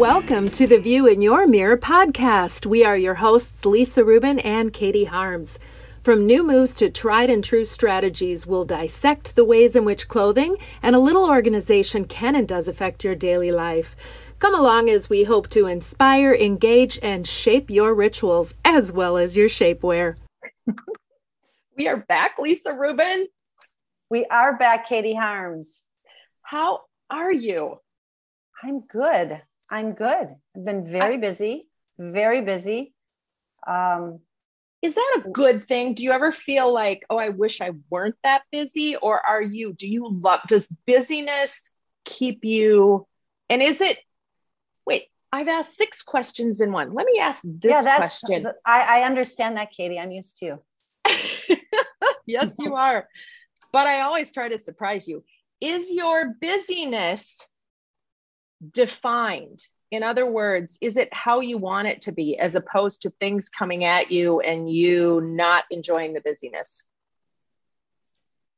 Welcome to the View in Your Mirror podcast. We are your hosts, Lisa Rubin and Katie Harms. From new moves to tried and true strategies, we'll dissect the ways in which clothing and a little organization can and does affect your daily life. Come along as we hope to inspire, engage, and shape your rituals as well as your shapewear. we are back, Lisa Rubin. We are back, Katie Harms. How are you? I'm good. I'm good. I've been very I, busy, very busy. Um, is that a good thing? Do you ever feel like, oh, I wish I weren't that busy? Or are you, do you love, does busyness keep you, and is it, wait, I've asked six questions in one. Let me ask this yeah, that's, question. I, I understand that, Katie. I'm used to. you. yes, you are. But I always try to surprise you. Is your busyness defined? In other words, is it how you want it to be as opposed to things coming at you and you not enjoying the busyness?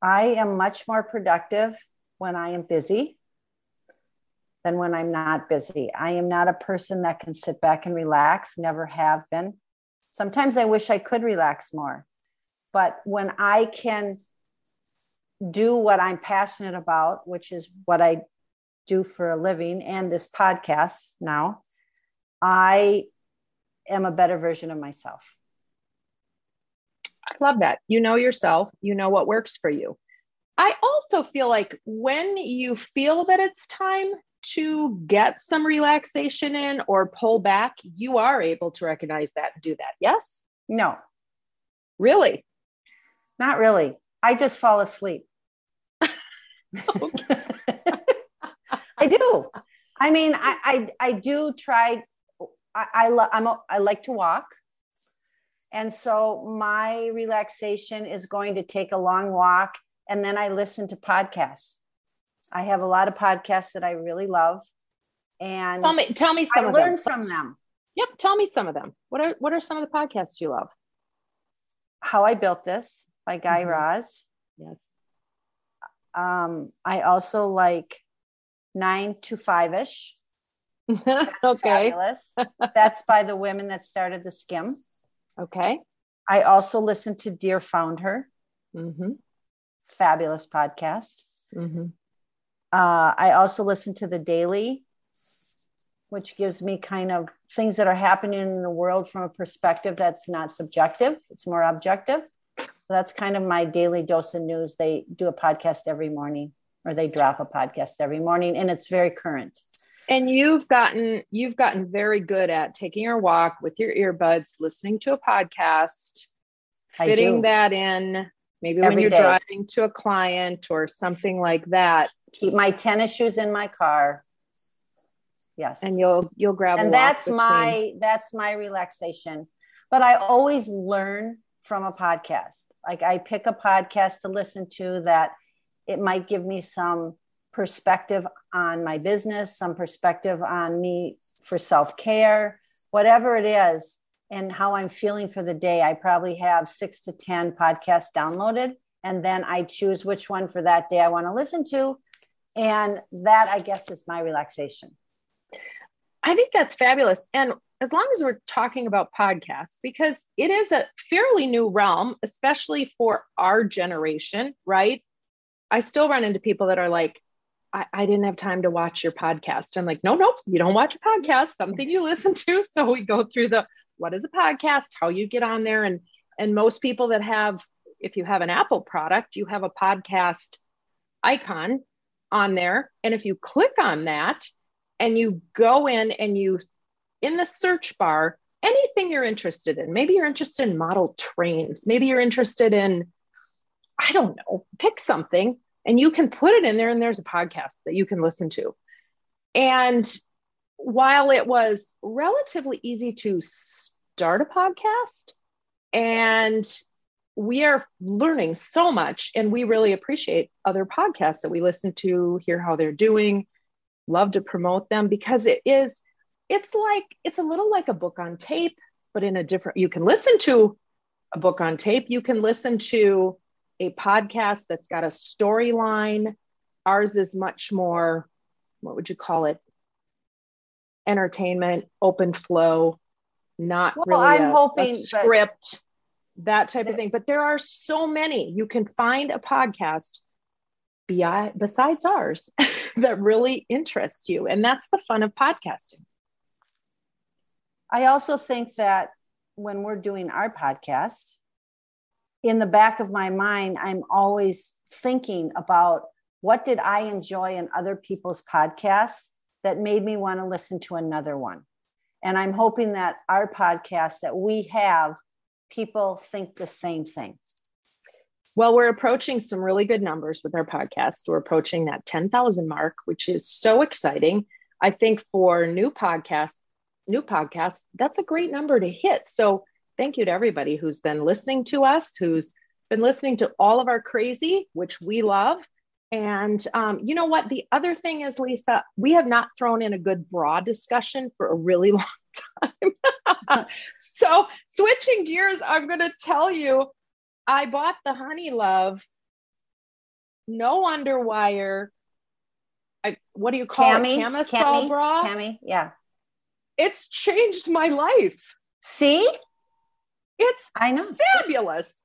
I am much more productive when I am busy than when I'm not busy. I am not a person that can sit back and relax, never have been. Sometimes I wish I could relax more. But when I can do what I'm passionate about, which is what I do for a living and this podcast now, I am a better version of myself. I love that. You know yourself, you know what works for you. I also feel like when you feel that it's time to get some relaxation in or pull back, you are able to recognize that and do that. Yes? No. Really? Not really. I just fall asleep. I do. I mean, I, I, I do try. I, I, lo- I'm a, I like to walk. And so my relaxation is going to take a long walk. And then I listen to podcasts. I have a lot of podcasts that I really love. And tell me, tell me some I learn them. from them. Yep. Tell me some of them. What are, what are some of the podcasts you love? How I Built This by Guy mm-hmm. Raz. Yes. Um, I also like nine to five ish. okay. Fabulous. That's by the women that started the Skimm. Okay. I also listened to Dear Founder. Mm-hmm. Fabulous podcast. Mm-hmm. Uh, I also listen to The Daily, which gives me kind of things that are happening in the world from a perspective that's not subjective, it's more objective. So that's kind of my daily dose of news. They do a podcast every morning or they drop a podcast every morning and it's very current. And you've gotten you've gotten very good at taking your walk with your earbuds listening to a podcast fitting that in maybe every when you're day. driving to a client or something like that. Keep my tennis shoes in my car. Yes. And you'll you'll grab and that's between. my that's my relaxation. But i always learn from a podcast. Like i pick a podcast to listen to that it might give me some perspective on my business, some perspective on me for self care, whatever it is, and how I'm feeling for the day. I probably have six to 10 podcasts downloaded, and then I choose which one for that day I want to listen to. And that, I guess, is my relaxation. I think that's fabulous. And as long as we're talking about podcasts, because it is a fairly new realm, especially for our generation, right? I still run into people that are like, I, I, didn't have time to watch your podcast. I'm like, no, no, you don't watch a podcast, something you listen to. So we go through the what is a podcast, how you get on there. And and most people that have, if you have an Apple product, you have a podcast icon on there. And if you click on that and you go in and you in the search bar, anything you're interested in, maybe you're interested in model trains, maybe you're interested in, I don't know, pick something and you can put it in there and there's a podcast that you can listen to. And while it was relatively easy to start a podcast and we are learning so much and we really appreciate other podcasts that we listen to hear how they're doing love to promote them because it is it's like it's a little like a book on tape but in a different you can listen to a book on tape. You can listen to a podcast that's got a storyline. Ours is much more, what would you call it? entertainment, open flow, not Well, really I'm a, hoping a script, that type of thing. But there are so many. You can find a podcast be- besides ours that really interests you. And that's the fun of podcasting. I also think that when we're doing our podcast, in the back of my mind, I'm always thinking about what did I enjoy in other people's podcasts that made me want to listen to another one. And I'm hoping that our podcast that we have, people think the same thing. Well, we're approaching some really good numbers with our podcast. We're approaching that 10,000 mark, which is so exciting. I think for new podcasts, new podcasts, that's a great number to hit. So thank you to everybody who's been listening to us, who's been listening to all of our crazy, which we love. And um, you know what? The other thing is, Lisa, we have not thrown in a good bra discussion for a really long time. so, switching gears, I'm going to tell you I bought the Honeylove, no underwire. I, what do you call Cami, it? Camisole Cami, bra. Cami, yeah. It's changed my life. See, It's I know. fabulous.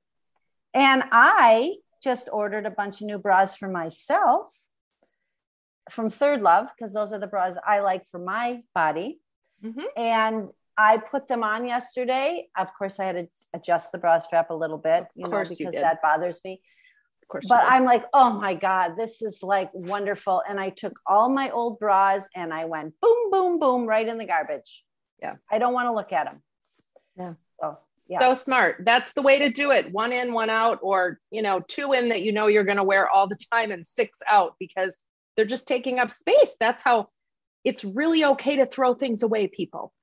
And I just ordered a bunch of new bras for myself from ThirdLove because those are the bras I like for my body. Mhm. And I put them on yesterday. Of course, I had to adjust the bra strap a little bit, you know, you because did. that bothers me. Of course. But. I'm like, oh my God, this is like wonderful. And I took all my old bras and I went boom, boom, boom, right in the garbage. Yeah. I don't want to look at them. Yeah. So, yeah. so smart. That's the way to do it. One in, one out, or you know, two in that you know you're going to wear all the time, and six out because they're just taking up space. That's how it's really okay to throw things away, people.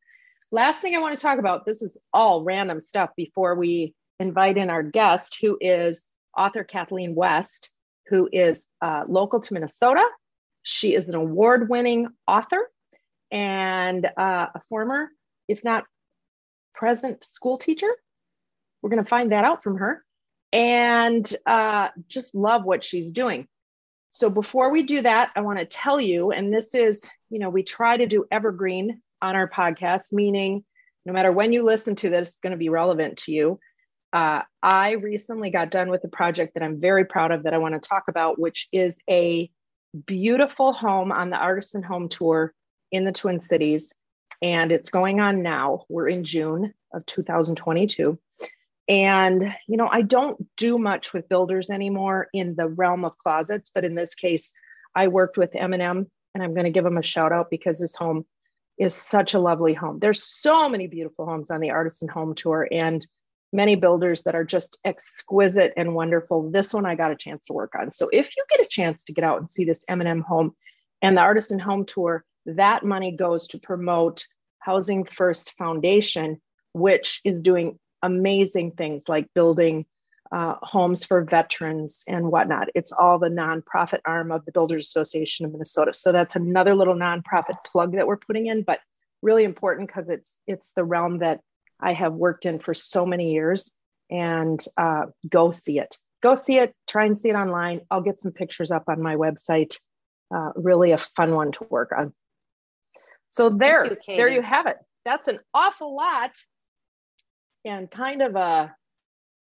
Last thing I want to talk about this is all random stuff before we invite in our guest, who is author Kathleen West, who is uh, local to Minnesota. She is an award winning author and uh, a former, if not present, school teacher. We're going to find that out from her and uh, just love what she's doing. So before we do that, I want to tell you, and this is, you know, we try to do evergreen on our podcast, meaning no matter when you listen to this, it's going to be relevant to you. Uh, I recently got done with a project that I'm very proud of that I want to talk about, which is a beautiful home on the Artisan Home Tour in the Twin Cities. And it's going on now. We're in June of 2022. And, you know, I don't do much with builders anymore in the realm of closets, but in this case, I worked with M&M and I'm going to give them a shout out because this home is such a lovely home. There's so many beautiful homes on the Artisan Home Tour and many builders that are just exquisite and wonderful. This one I got a chance to work on. So if you get a chance to get out and see this M&M home and the Artisan Home Tour, that money goes to promote Housing First Foundation, which is doing amazing things like building uh, homes for veterans and whatnot. It's all the nonprofit arm of the Builders Association of Minnesota. So that's another little nonprofit plug that we're putting in, but really important because it's it's the realm that I have worked in for so many years. And uh, go see it. Go see it. Try and see it online. I'll get some pictures up on my website. Uh, really a fun one to work on. So there, you, there you have it. That's an awful lot and kind of a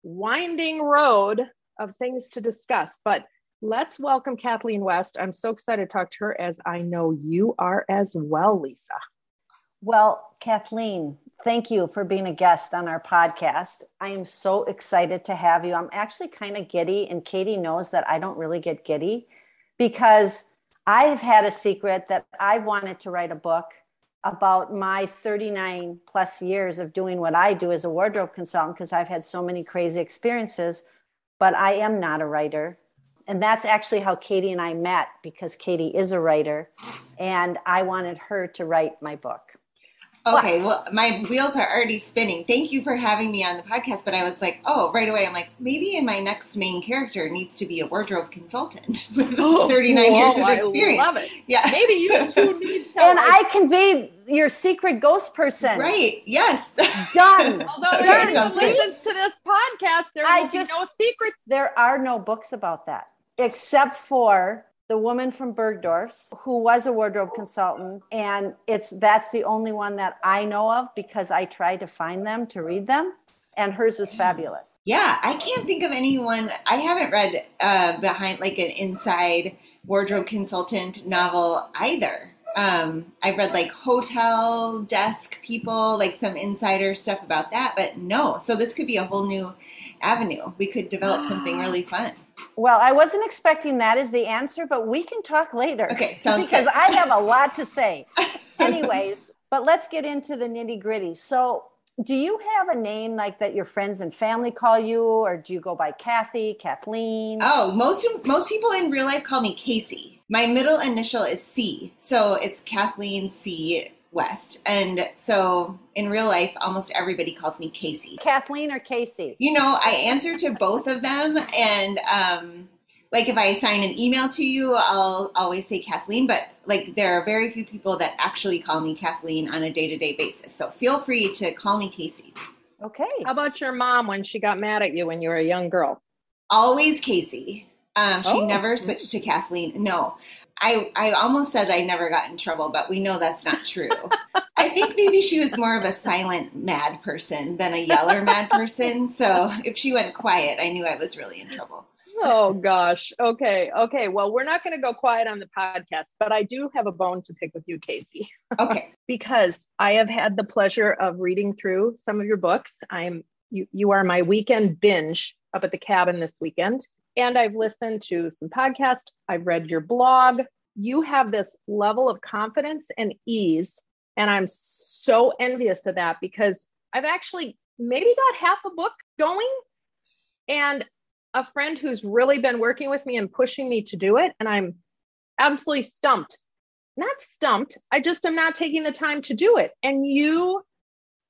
winding road of things to discuss. But let's welcome Kathleen West. I'm so excited to talk to her as I know you are as well, Lisa. Well, Kathleen, thank you for being a guest on our podcast. I am so excited to have you. I'm actually kind of giddy, and Katie knows that I don't really get giddy because I've had a secret that I wanted to write a book about my 39 plus years of doing what I do as a wardrobe consultant because I've had so many crazy experiences, but I am not a writer. And that's actually how Katie and I met because Katie is a writer and I wanted her to write my book. Okay, well, my wheels are already spinning. Thank you for having me on the podcast. But I was like, oh, right away, I'm like, maybe in my next main character needs to be a wardrobe consultant with 39 years of experience. Oh, I love it. Yeah. Maybe you two need to. And I can be your secret ghost person. Right. Yes. Done. Although Okay, anyone sounds who listens to this podcast, there I will just- be no secrets. There are no books about that except for the woman from Bergdorf's who was a wardrobe consultant and it's that's the only one that I know of because I tried to find them to read them and hers was fabulous. Yeah, I can't think of anyone I haven't read uh, behind like an inside wardrobe consultant novel either. Um, I've read like hotel desk people, like some insider stuff about that, but no. So this could be a whole new avenue. We could develop something really fun. Well, I wasn't expecting that as the answer, but we can talk later. Okay, sounds because good. I have a lot to say. Anyways, but let's get into the nitty gritty. So, do you have a name like that your friends and family call you, or do you go by Kathy, Kathleen? Oh, most most people in real life call me Casey. My middle initial is C, so it's Kathleen C. West, and so in real life, almost everybody calls me Casey. Kathleen or Casey? You know, I answer to both of them, and um, like if I assign an email to you, I'll always say Kathleen, but like there are very few people that actually call me Kathleen on a day to day basis. So feel free to call me Casey. Okay. How about your mom when she got mad at you when you were a young girl? Always Casey. Um, she Oh. never switched to Kathleen. No, I I almost said I never got in trouble, but we know that's not true. I think maybe she was more of a silent mad person than a yeller mad person. So if she went quiet, I knew I was really in trouble. Oh gosh. Okay. Okay. Well, we're not going to go quiet on the podcast, but I do have a bone to pick with you, Casey, Okay. because I have had the pleasure of reading through some of your books. I'm you you are my weekend binge up at the cabin this weekend. And I've listened to some podcasts. I've read your blog. You have this level of confidence and ease. And I'm so envious of that because I've actually maybe got half a book going. And a friend who's really been working with me and pushing me to do it. And I'm absolutely stumped. Not stumped. I just am not taking the time to do it. And you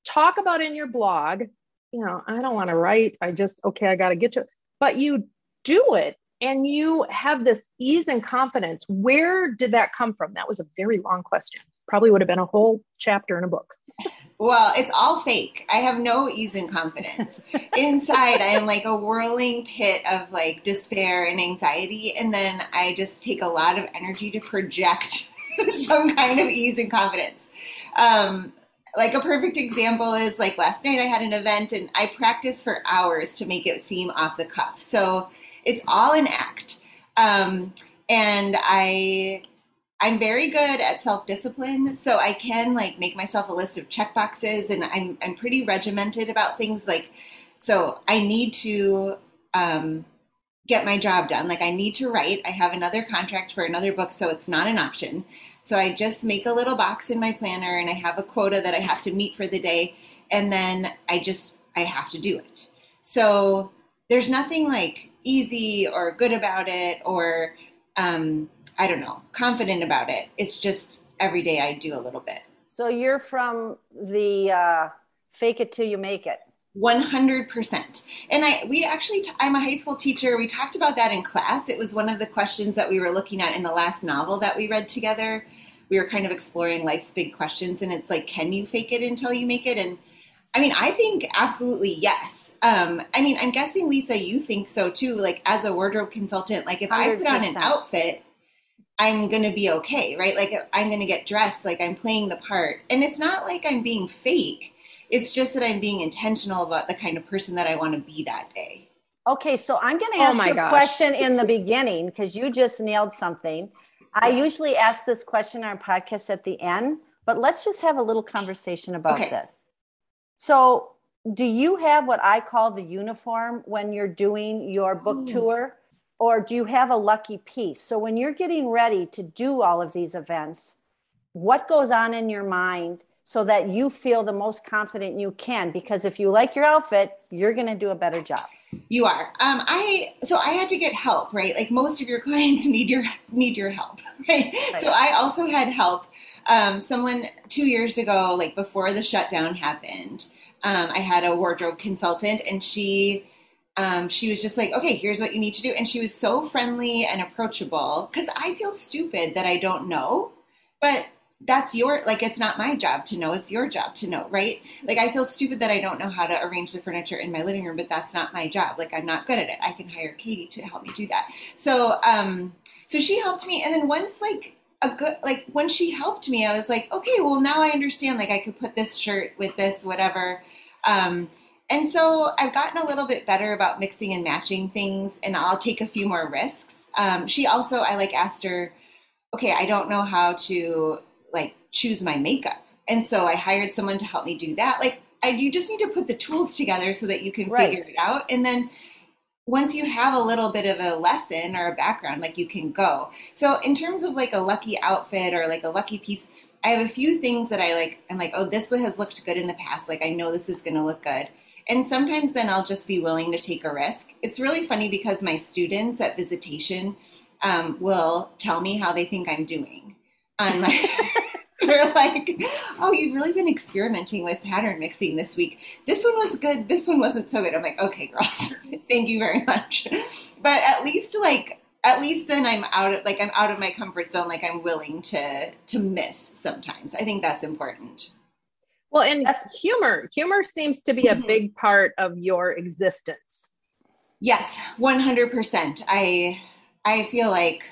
talk about in your blog, you know, I don't want to write. I just, okay, I got to get to it. But you do it and you have this ease and confidence. Where did that come from? That was a very long question. Probably would have been a whole chapter in a book. Well, it's all fake. I have no ease and confidence. Inside, I am like a whirling pit of like despair and anxiety. And then I just take a lot of energy to project some kind of ease and confidence. Um, like a perfect example is like last night I had an event and I practiced for hours to make it seem off the cuff. So it's all an act. Um, and I I'm very good at self discipline, so I can like make myself a list of check boxes, and I'm I'm pretty regimented about things. Like, so I need to um, get my job done. Like, I need to write. I have another contract for another book, so it's not an option. So I just make a little box in my planner, and I have a quota that I have to meet for the day, and then I just I have to do it. So there's nothing like easy or good about it or um, I don't know, confident about it. It's just every day I do a little bit. So you're from the uh, fake it till you make it. 100%. And I we actually I'm a high school teacher. We talked about that in class. It was one of the questions that we were looking at in the last novel that we read together. We were kind of exploring life's big questions and it's like can you fake it until you make it and I mean, I think absolutely yes. Um, I mean, I'm guessing Lisa, you think so too. Like as a wardrobe consultant, like if I put on an outfit, I'm gonna be okay, right? Like I'm gonna get dressed, like I'm playing the part, and it's not like I'm being fake. It's just that I'm being intentional about the kind of person that I want to be that day. Okay, so I'm going to Oh ask my you a gosh. question in the beginning because you just nailed something. I usually ask this question on our podcast at the end, but let's just have a little conversation about Okay. this. So, do you have what I call the uniform when you're doing your book Ooh. tour? Or do you have a lucky piece? So, when you're getting ready to do all of these events, what goes on in your mind so that you feel the most confident you can? Because if you like your outfit, you're going to do a better job. You are. Um, I so I had to get help, right? Like most of your clients need your need your help, right? So I also had help. Um, someone two years ago, like before the shutdown happened, um, I had a wardrobe consultant, and she um, she was just like, okay, here's what you need to do, and she was so friendly and approachable because I feel stupid that I don't know, but that's your like it's not my job to know it's your job to know right? Like i feel stupid that i don't know how to arrange the furniture in my living room but that's not my job like i'm not good at it. I can hire katie to help me do that. So um so she helped me and then once like a good like when she helped me i was like okay well now i understand like i could put this shirt with this whatever um and so I've gotten a little bit better about mixing and matching things, and I'll take a few more risks. Um, she also, I like asked her, okay, I don't know how to like choose my makeup. And so I hired someone to help me do that. Like I, you just need to put the tools together so that you can right. figure it out. And then once you have a little bit of a lesson or a background, like you can go. So in terms of like a lucky outfit or like a lucky piece, I have a few things that I like. I'm like, oh, this has looked good in the past. Like I know this is going to look good. And sometimes then I'll just be willing to take a risk. It's really funny because my students at visitation um, will tell me how they think I'm doing on my. They're like, oh, you've really been experimenting with pattern mixing this week. This one was good. This one wasn't so good. I'm like, okay, girls, thank you very much. But at least like at least then I'm out of like I'm out of my comfort zone. Like I'm willing to to miss sometimes. I think that's important. Well, and that's humor. Humor seems to be a mm-hmm. big part of your existence. Yes, 100%. I I feel like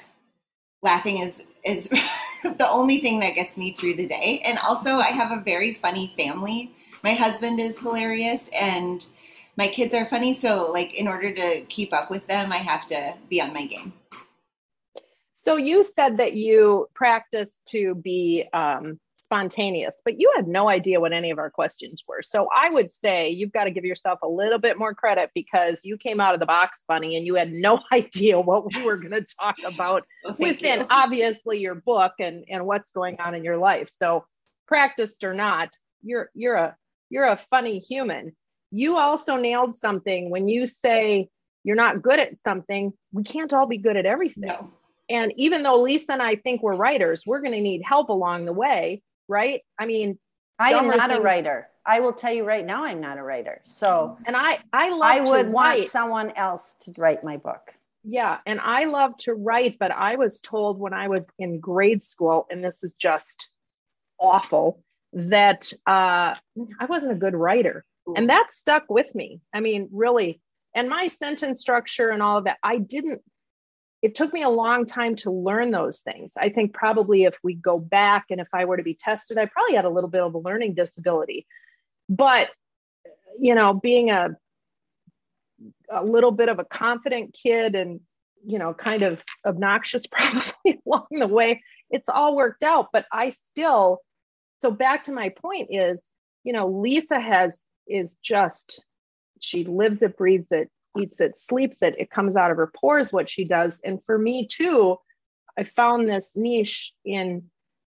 laughing is is the only thing that gets me through the day. And also I have a very funny family. My husband is hilarious and my kids are funny, so like in order to keep up with them, I have to be on my game. So you said that you practice to be um, spontaneous, but you had no idea what any of our questions were. So I would say you've got to give yourself a little bit more credit because you came out of the box funny and you had no idea what we were going to talk about oh, well, within you. obviously your book and and what's going on in your life. So practiced or not, you're you're a you're a funny human. You also nailed something when you say you're not good at something. We can't all be good at everything. No. And even though Lisa and I think we're writers, we're going to need help along the way right? I mean, I am not things. a writer. I will tell you right now, I'm not a writer. So, and I, I love. I would want someone else to write my book. Yeah, and I love to write, but I was told when I was in grade school, and this is just awful, that uh, I wasn't a good writer, Ooh. and that stuck with me. I mean, really, and my sentence structure and all of that, I didn't it took me a long time to learn those things. I think probably if we go back and if I were to be tested, I probably had a little bit of a learning disability. But, you know, being a, a little bit of a confident kid and, you know, kind of obnoxious probably along the way, it's all worked out. But I still, so back to my point is, you know, Lisa has, is just, she lives it, breathes it, eats it, sleeps it, it comes out of her pores what she does. And for me too, I found this niche in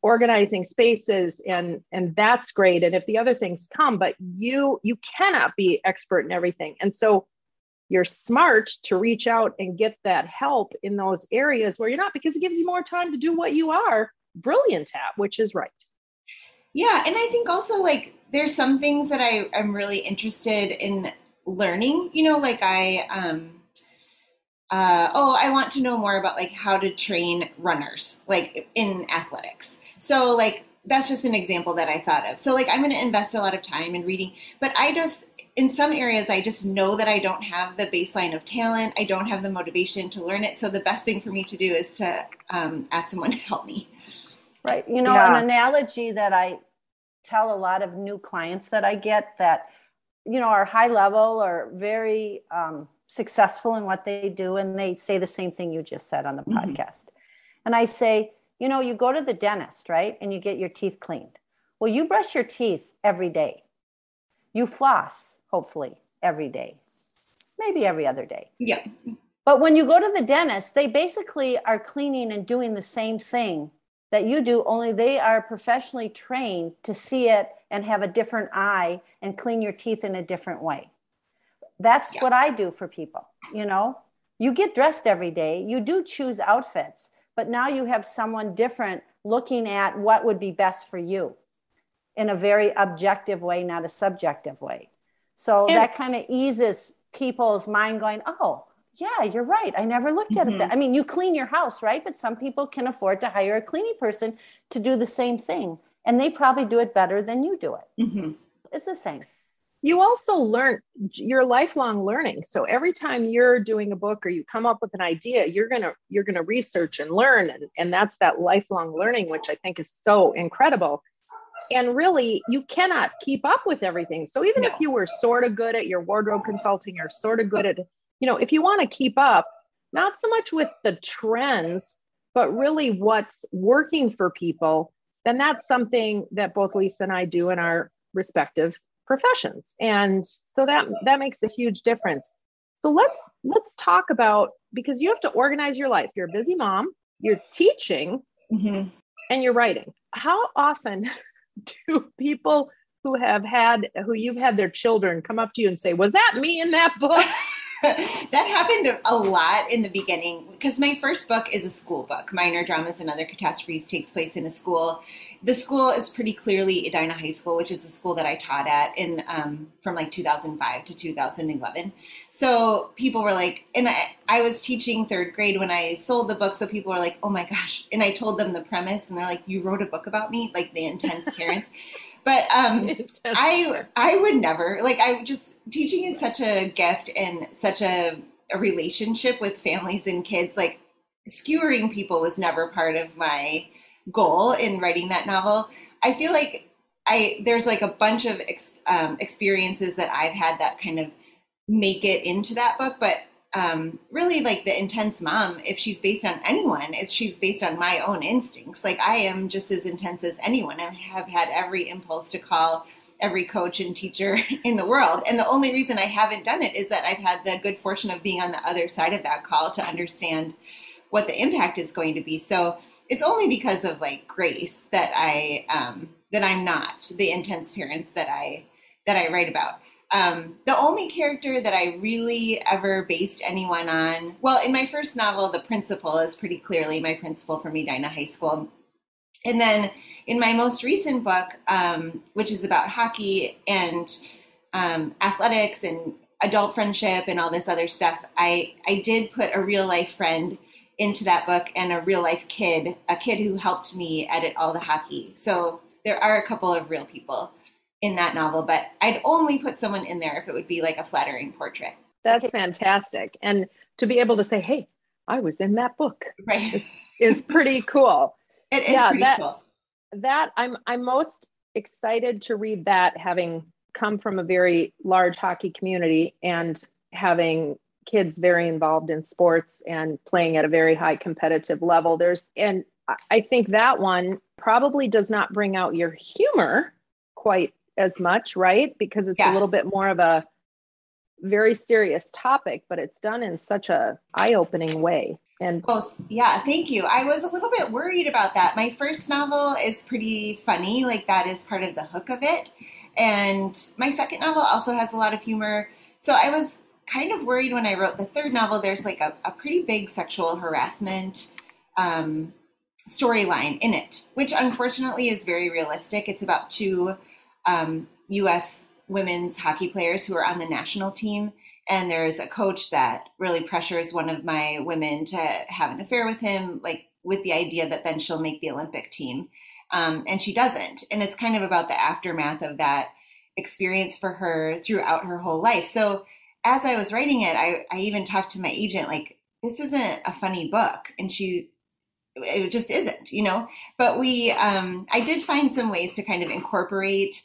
organizing spaces and and that's great. And if the other things come but you you cannot be expert in everything. And so you're smart to reach out and get that help in those areas where you're not because it gives you more time to do what you are brilliant at which is right. Yeah. And i think also like there's some things that i I'm really interested in learning you know like i um uh, oh i want to know more about like how to train runners like in athletics. So like that's just an example that i thought of. So like i'm going to invest a lot of time in reading but i just in some areas i just know that i don't have the baseline of talent. I don't have the motivation to learn it. So the best thing for me to do is to um, ask someone to help me. Right. You know yeah. an analogy that i tell a lot of new clients that i get that you know, are high level or very um, successful in what they do, and they say the same thing you just said on the mm-hmm. podcast. And I say, you know, you go to the dentist, right, and you get your teeth cleaned. Well, you brush your teeth every day. You floss, hopefully, every day, maybe every other day. Yeah. But when you go to the dentist, they basically are cleaning and doing the same thing that you do, only they are professionally trained to see it and have a different eye and clean your teeth in a different way. That's yeah. what I do for people. You know, you get dressed every day, you do choose outfits, but now you have someone different looking at what would be best for you in a very objective way, not a subjective way. So and- that kind of eases people's mind going, oh, yeah, you're right. I never looked at Mhm. it. That, I mean, you clean your house, right? But some people can afford to hire a cleaning person to do the same thing, and they probably do it better than you do it. Mhm. It's the same. you also learn you're lifelong learning so every time you're doing a book or you come up with an idea you're going to you're to research and learn and, and that's that lifelong learning which i think is so incredible and really you cannot keep up with everything so even No. if you were sort of good at your wardrobe consulting or sort of good at you know if you want to keep up not so much with the trends but really what's working for people then that's something that both lisa and i do in our respective professions. And so that that makes a huge difference. So let's let's talk about because you have to organize your life. You're a busy mom you're teaching Mhm. and you're writing. How often do people who have had who you've had their children come up to you and say was that me in that book that happened a lot in the beginning because my first book is a school book. Minor Dramas and Other Catastrophes takes place in a school. The school is pretty clearly Edina High School, which is a school that I taught at in um, from like 2005 to 2011. So people were like, and I, I was teaching third grade when I sold the book. So people were like, oh my gosh. And I told them the premise, and they're like, you wrote a book about me, like the intense parents. But um, I I would never like I just teaching is such a gift and such a, a relationship with families and kids. Like skewering people was never part of my goal in writing that novel. I feel like I there's like a bunch of ex, um, experiences that I've had that kind of make it into that book, but um, really like the intense mom, if she's based on anyone, it's she's based on my own instincts. Like I am just as intense as anyone. I have had every impulse to call every coach and teacher in the world. And the only reason I haven't done it is that I've had the good fortune of being on the other side of that call to understand what the impact is going to be. So it's only because of like grace that I um, that I'm not the intense parents that I that I write about. Um, the only character that I really ever based anyone on, well, in my first novel, the principal is pretty clearly my principal from Edina High School. And then in my most recent book, um, which is about hockey and um, athletics and adult friendship and all this other stuff, I, I did put a real life friend into that book and a real life kid, a kid who helped me edit all the hockey. So there are a couple of real people in that novel, but I'd only put someone in there if it would be like a flattering portrait. That's fantastic. And to be able to say, hey, I was in that book Right. is, is pretty cool. It is Yeah, pretty that- cool. That I'm I'm most excited to read that having come from a very large hockey community and having kids very involved in sports and playing at a very high competitive level. There's and I think that one probably does not bring out your humor quite as much, right? Because it's Yeah. a little bit more of a very serious topic, but it's done in such a eye-opening way. And Both. Yeah, thank you. I was a little bit worried about that. My first novel is pretty funny, like that is part of the hook of it. And my second novel also has a lot of humor. So I was kind of worried when I wrote the third novel. There's like a, a pretty big sexual harassment um, storyline in it, which unfortunately is very realistic. It's about two um, U.S. women's hockey players who are on the national team. And there's a coach that really pressures one of my women to have an affair with him like with the idea that then she'll make the olympic team. Um, and she doesn't. And it's kind of about the aftermath of that experience for her throughout her whole life. So as i was writing it i, I even talked to my agent like this isn't a funny book. And she it just isn't you know? But we um, i did find some ways to kind of incorporate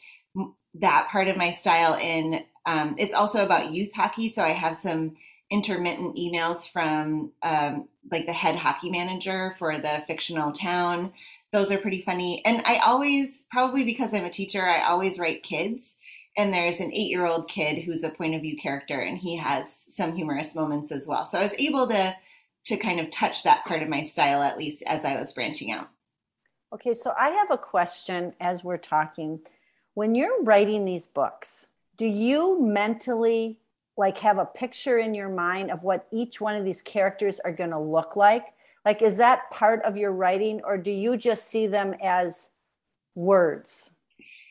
that part of my style in um, it's also about youth hockey, so I have some intermittent emails from um, like the head hockey manager for the fictional town. Those are pretty funny, and I always probably because I'm a teacher, I always write kids. And there's an eight-year-old kid who's a point of view character, and he has some humorous moments as well. So I was able to to kind of touch that part of my style at least as I was branching out. Okay, so I have a question as we're talking. When you're writing these books, do you mentally like have a picture in your mind of what each one of these characters are going to look like? Like, is that part of your writing, or do you just see them as words?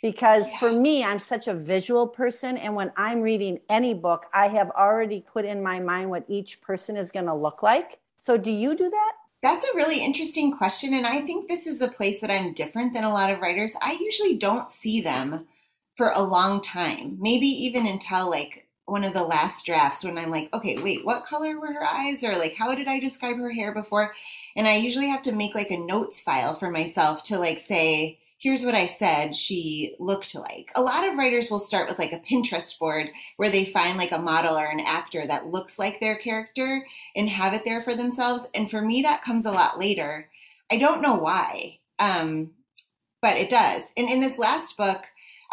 because yeah. for me i'm such a visual person and when i'm reading any book i have already put in my mind what each person is going to look like so do you do that that's a really interesting question and i think this is a place that i'm different than a lot of writers. I usually don't see them for a long time maybe even until like one of the last drafts when i'm like okay wait what color were her eyes? or like how did i describe her hair before? And i usually have to make like a notes file for myself to like say here's what I said she looked like. A lot of writers will start with like a Pinterest board where they find like a model or an actor that looks like their character and have it there for themselves. And for me, that comes a lot later. I don't know why, um, but it does. And in this last book,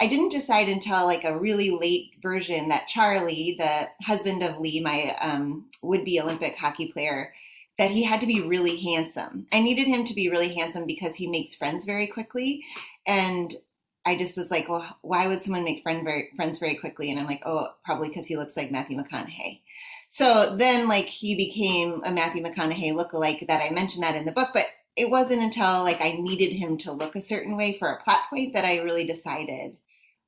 I didn't decide until like a really late version that Charlie, the husband of Lee, my um, would be Olympic hockey player, that he had to be really handsome. I needed him to be really handsome because he makes friends very quickly. And I just was like, well, why would someone make friend very, friends very quickly? And I'm like, oh, probably because he looks like Matthew McConaughey. So then, like, he became a Matthew McConaughey lookalike that I mentioned that in the book. But it wasn't until like I needed him to look a certain way for a plot point that I really decided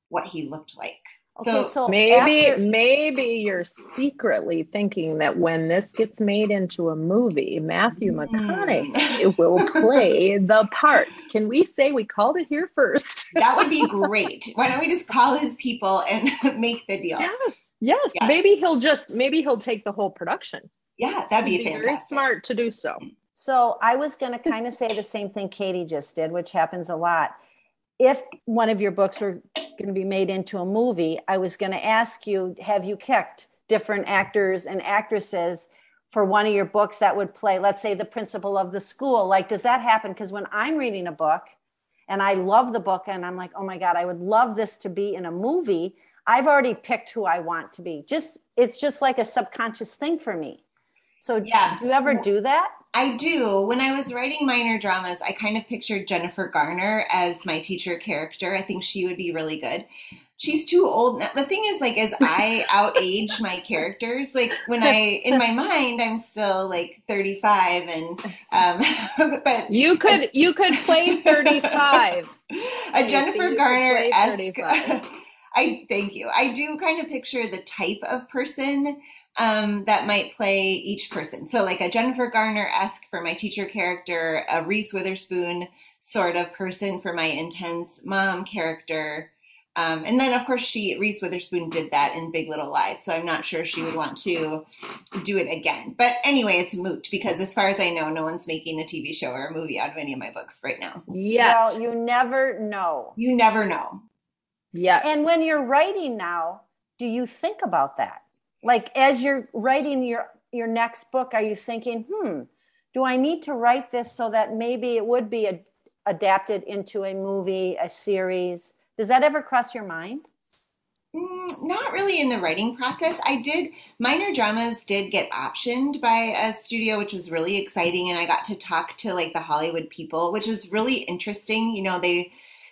what he looked like. Okay, so, so maybe after- maybe you're secretly thinking that when this gets made into a movie, Matthew mm. McConaughey will play the part. Can we say we called it here first? that would be great. Why don't we just call his people and make the deal? Yes, yes. yes. Maybe he'll just maybe he'll take the whole production. Yeah, that'd be, be. Very smart to do so. So I was going to kind of say the same thing Katie just did, which happens a lot. If one of your books were going to be made into a movie, I was going to ask you have you picked different actors and actresses for one of your books that would play, let's say, the principal of the school? Like, does that happen? Because when I'm reading a book and I love the book and I'm like, oh my God, I would love this to be in a movie, I've already picked who I want to be. Just, it's just like a subconscious thing for me. So, yeah. do you ever do that? I do. When I was writing minor dramas, I kind of pictured Jennifer Garner as my teacher character. I think she would be really good. She's too old. Now. The thing is, like, as I outage my characters, like when I in my mind, I'm still like 35, and um, but you could you could play 35. a Jennifer Garner esque. I thank you. I do kind of picture the type of person um, that might play each person. So, like a Jennifer Garner esque for my teacher character, a Reese Witherspoon sort of person for my intense mom character. Um, and then, of course, she Reese Witherspoon did that in Big Little Lies, so I'm not sure she would want to do it again. But anyway, it's moot because, as far as I know, no one's making a TV show or a movie out of any of my books right now. Yeah, well, you never know. You never know. Yeah. And when you're writing now, do you think about that? Like as you're writing your your next book are you thinking hmm do i need to write this so that maybe it would be adapted into a movie a series? Does that ever cross your mind? Mm, not really in the writing process. I did minor dramas did get optioned by a studio which was really exciting and i got to talk to like the hollywood people which was really interesting. You know they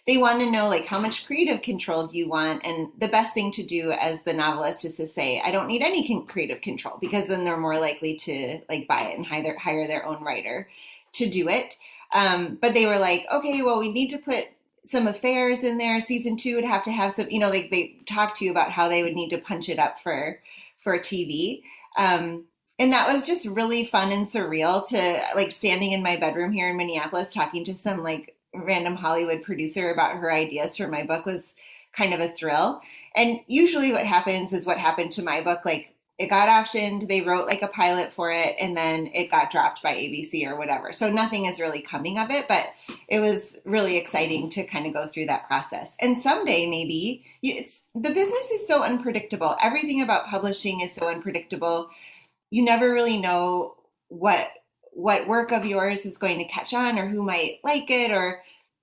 they want to know like how much creative control do you want? And the best thing to do as the novelist is to say i don't need any con- creative control because then they're more likely to like buy it and hire, hire their own writer to do it. Um, but they were like okay well we need to put some affairs in there. Season two would have to have some you know like they talked to you about how they would need to punch it up for for tv um, and that was just really fun and surreal to like standing in my bedroom here in minneapolis talking to some like random Hollywood producer about her ideas for my book was kind of a thrill. And usually what happens is what happened to my book like it got optioned, they wrote like a pilot for it and then it got dropped by ABC or whatever. So nothing is really coming of it, but it was really exciting to kind of go through that process. And someday maybe it's the business is so unpredictable. Everything about publishing is so unpredictable. You never really know what what work of yours is going to catch on or who might like it or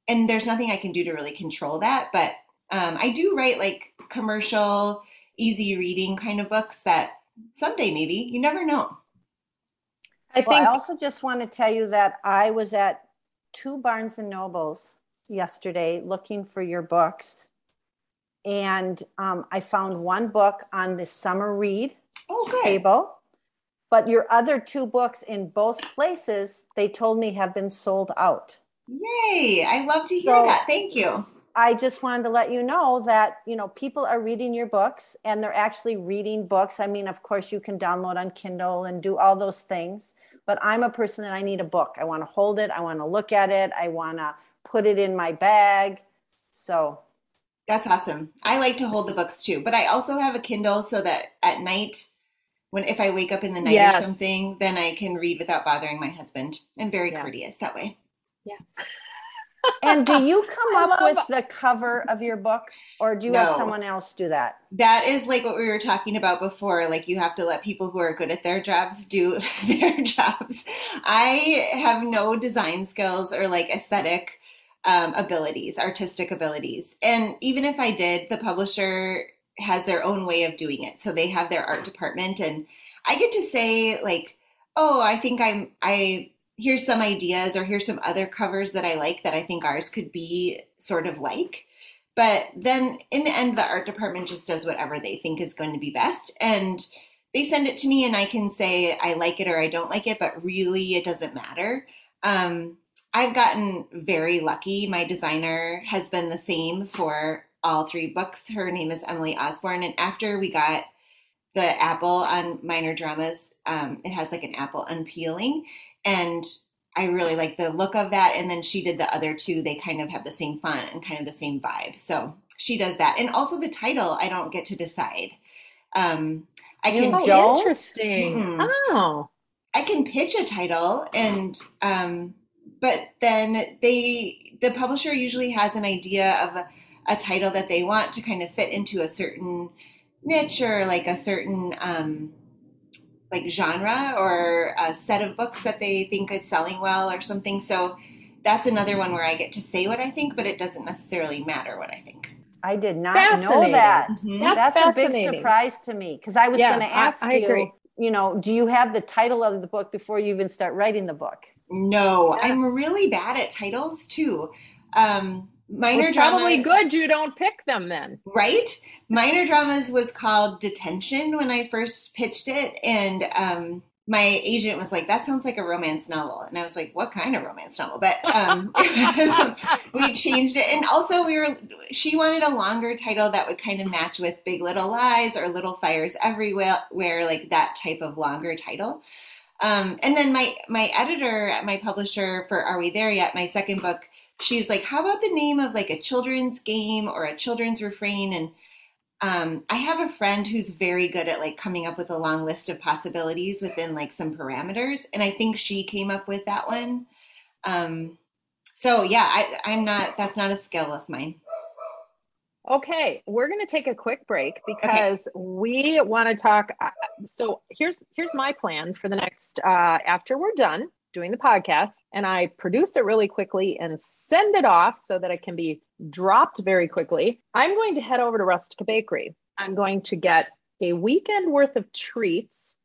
and there's nothing I can do to really control that. But um, I do write like commercial, easy reading kind of books that someday maybe you never know. I think well, I also just want to tell you that I was at two Barnes and Nobles yesterday looking for your books, and um, I found one book on the summer read oh, table but your other two books in both places, they told me have been sold out. Yay! I love to hear so, that. Thank you. I just wanted to let you know that, you know, people are reading your books and they're actually reading books. I mean, of course, you can download on Kindle and do all those things, but I'm a person that I need a book. I want to hold it, I want to look at it, I want to put it in my bag. So that's awesome. I like to hold the books too, but I also have a Kindle so that at night, when if I wake up in the night yes. or something, then I can read without bothering my husband. I'm very yeah. courteous that way. Yeah and do you come up love... with the cover of your book or do you no. have someone else do that? That is like what we were talking about before. Like you have to let people who are good at their jobs do their jobs. I have no design skills or like aesthetic um, abilities, artistic abilities. And even if I did, the publisher has their own way of doing it. So they have their art department and I get to say like, oh, I think I'm I here's some ideas or here's some other covers that I like that I think ours could be sort of like. But then in the end, the art department just does whatever they think is going to be best. And they send it to me and I can say I like it or I don't like it, but really it doesn't matter. Um, I've gotten very lucky. My designer has been the same for all three books. Her name is Emily Osborne. And after we got the apple on minor dramas, um, it has like an apple unpeeling and I really like the look of that. And then she did the other two. They kind of have the same font and kind of the same vibe. So she does that. And also the title, I don't get to decide. Um, I can oh, don't? interesting. Mm-hmm. Oh, I can pitch a title, and um, but then they the publisher usually has an idea of a, a, title that they want to kind of fit into a certain niche or like a certain um, like genre or a set of books that they think is selling well or something. So that's another one where I get to say what I think, but it doesn't necessarily matter what I think. I did not know that. Mm-hmm. That's, that's a big surprise to me because I was yeah, going to ask I, I you, agree. you know, do you have the title of the book before you even start writing the book? No, yeah. I'm really bad at titles too. Um, minor probably good you don't pick them then. Right? Minor dramas was called detention when i first pitched it and um, my agent was like that sounds like a romance novel. And i was like what kind of romance novel? But um, we changed it. And also we were she wanted a longer title that would kind of match with big little lies or little fires everywhere where like that type of longer title. Um, and then my my editor at my publisher for are we there yet? My second book she was like, "How about the name of like a children's game or a children's refrain?" And um, I have a friend who's very good at like coming up with a long list of possibilities within like some parameters, and I think she came up with that one. Um, so yeah, I, I'm not. That's not a skill of mine. Okay, we're going to take a quick break because okay. we want to talk. Uh, so here's here's my plan for the next uh, after we're done doing the podcast and I produce it really quickly and send it off so that it can be dropped very quickly, I'm going to head over to Rustica Bakery. I'm going to get a weekend worth of treats.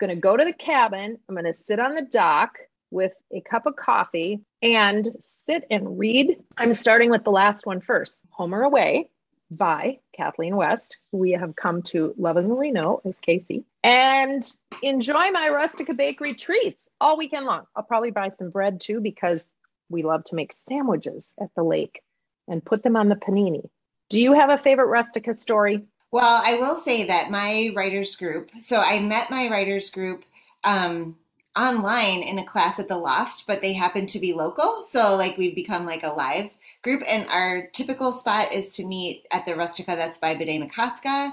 I'm going to go to the cabin. I'm going to sit on the dock with a cup of coffee and sit and read. I'm starting with the last one first Home or Away by Kathleen West, who we have come to lovingly know as Casey, and enjoy my Rustica Bakery treats all weekend long. I'll probably buy some bread too because we love to make sandwiches at the lake and put them on the panini. Do you have a favorite Rustica story? Well, I will say that my writers group, so I met my writers group um, online in a class at the loft, but they happen to be local. So like we've become like a live group. And our typical spot is to meet at the Rustica that's by Bde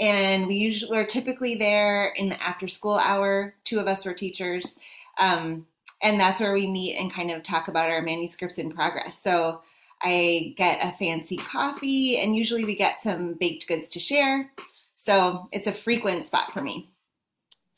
And we usually we're typically there in the after school hour. Two of us were teachers. Um, and that's where we meet and kind of talk about our manuscripts in progress. So I get a fancy coffee and usually we get some baked goods to share. So it's a frequent spot for me.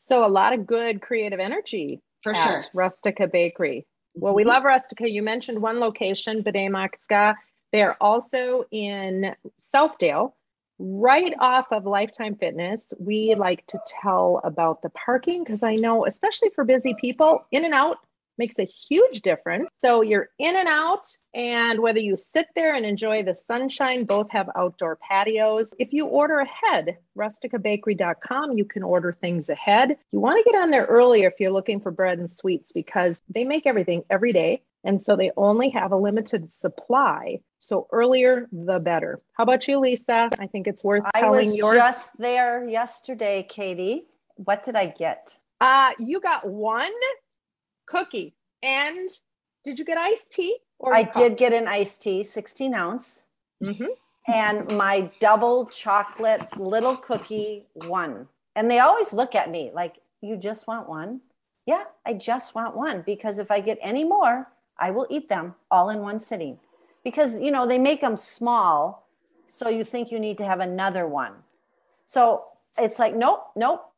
So a lot of good creative energy for sure. Rustica Bakery. Well, we mm-hmm. love Rustica. You mentioned one location, Bde They're also in Southdale, right off of Lifetime Fitness. We like to tell about the parking because I know, especially for busy people, in and out makes a huge difference. So you're in and out, and whether you sit there and enjoy the sunshine, both have outdoor patios. If you order ahead, rusticabakery.com, you can order things ahead. You want to get on there earlier if you're looking for bread and sweets because they make everything every day. And so they only have a limited supply. So earlier, the better. How about you, Lisa? I think it's worth I telling was your. just there yesterday, Katie. What did I get? Uh, you got one cookie. And did you get iced tea? Or I coffee? did get an iced tea, 16 ounce, Mhm. and my double chocolate little cookie one. And they always look at me like, You just want one? Yeah, I just want one because if I get any more, I will eat them all in one sitting. Because, you know, they make them small. So you think you need to have another one. So it's like, Nope, nope,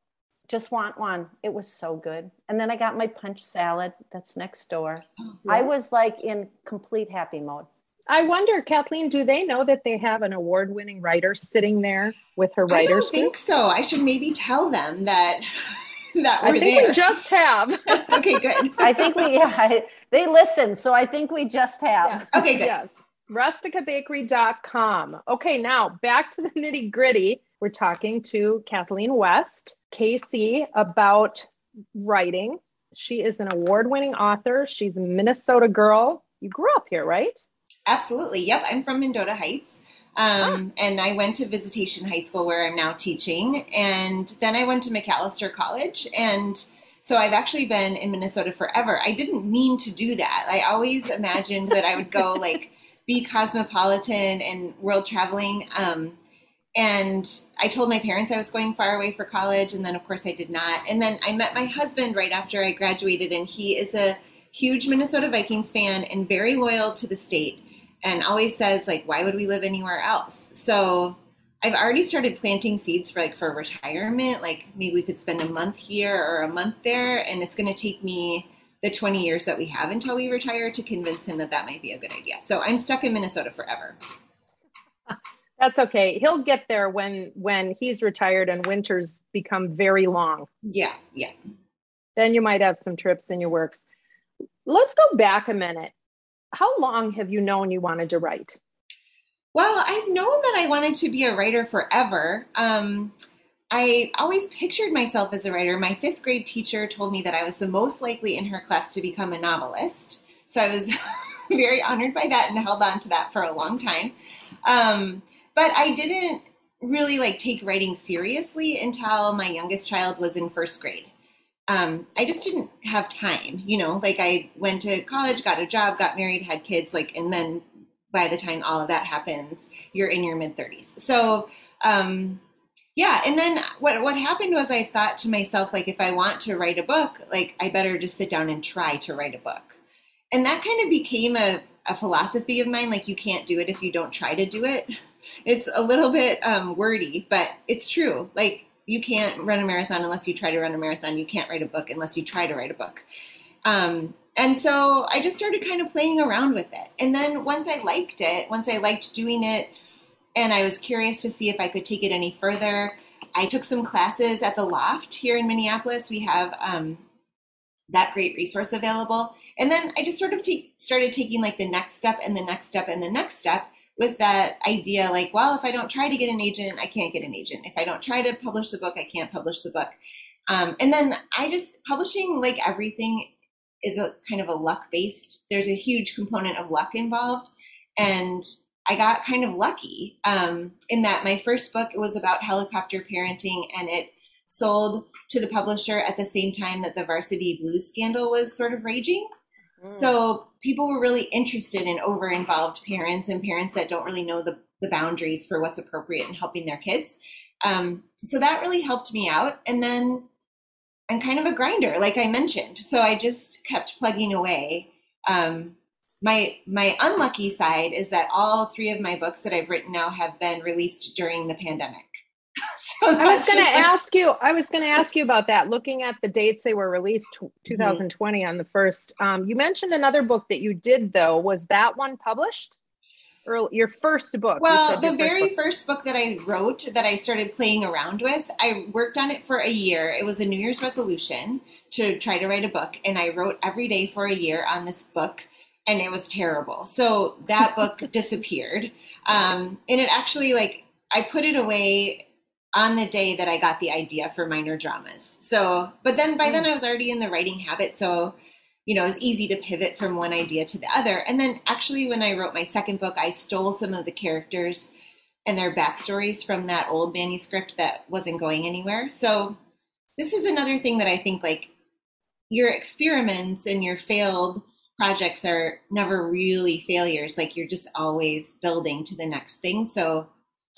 just want one. It was so good. And then I got my punch salad that's next door. I was like in complete happy mode. I wonder, Kathleen, do they know that they have an award winning writer sitting there with her writers? I don't writers? think so. I should maybe tell them that that I we're think there. we just have. okay, good. I think we, yeah, I, they listen. So I think we just have. Yes. Okay, good. Yes. Rusticabakery.com. Okay, now back to the nitty gritty. We're talking to Kathleen West, KC, about writing. She is an award winning author. She's a Minnesota girl. You grew up here, right? Absolutely. Yep. I'm from Mendota Heights. Um, And I went to Visitation High School where I'm now teaching. And then I went to Macalester College. And so I've actually been in Minnesota forever. I didn't mean to do that. I always imagined that I would go like be cosmopolitan and world traveling. Um, and I told my parents I was going far away for college. And then, of course, I did not. And then I met my husband right after I graduated. And he is a huge Minnesota Vikings fan and very loyal to the state and always says like why would we live anywhere else so i've already started planting seeds for like for retirement like maybe we could spend a month here or a month there and it's going to take me the 20 years that we have until we retire to convince him that that might be a good idea so i'm stuck in minnesota forever That's okay. He'll get there when when he's retired and winters become very long. yeah yeah Then you might have some trips in your works. Let's go back a minute. How long have you known you wanted to write? Well, I've known that I wanted to be a writer forever. Um, I always pictured myself as a writer. My fifth grade teacher told me that I was the most likely in her class to become a novelist. So I was very honored by that and held on to that for a long time. Um, but I didn't really like take writing seriously until my youngest child was in first grade. Um, I just didn't have time, you know, like I went to college, got a job, got married, had kids, like, and then by the time all of that happens, you're in your mid 30s. So, um, yeah, and then what what happened was I thought to myself like if I want to write a book, like I better just sit down and try to write a book. And that kind of became a, a philosophy of mine like you can't do it if you don't try to do it. It's a little bit um, wordy, but it's true. Like you can't run a marathon unless you try to run a marathon. You can't write a book unless you try to write a book. Um, and so I just started kind of playing around with it. And then once I liked it, once I liked doing it, and I was curious to see if I could take it any further, I took some classes at the Loft here in Minneapolis. We have um, that great resource available. And then I just sort of take, started taking like the next step and the next step and the next step with that idea like, well, if I don't try to get an agent, I can't get an agent. If I don't try to publish the book, I can't publish the book. Um, and then I just publishing like everything is a kind of a luck based. There's a huge component of luck involved, and I got kind of lucky um, in that my first book was about helicopter parenting, and it sold to the publisher at the same time that the Varsity Blues scandal was sort of raging. So people were really interested in over involved parents and parents that don't really know the, the boundaries for what's appropriate in helping their kids. Um, so that really helped me out. And then I'm kind of a grinder, like I mentioned. So I just kept plugging away. Um, my my unlucky side is that all three of my books that I've written now have been released during the pandemic. so I was going to ask you. I was going to ask you about that. Looking at the dates they were released, tw- 2020 on the first. Um, you mentioned another book that you did though. Was that one published? Or your first book? Well, the first very book. first book that I wrote that I started playing around with, I worked on it for a year. It was a New Year's resolution to try to write a book, and I wrote every day for a year on this book, and it was terrible. So that book disappeared. Um, and it actually, like, I put it away on the day that I got the idea for minor dramas. So, but then by then I was already in the writing habit. So you know, it was easy to pivot from one idea to the other. And then actually, when I wrote my second book, I stole some of the characters and their backstories from that old manuscript that wasn't going anywhere. So this is another thing that I think like your experiments and your failed projects are never really failures. Like you're just always building to the next thing. So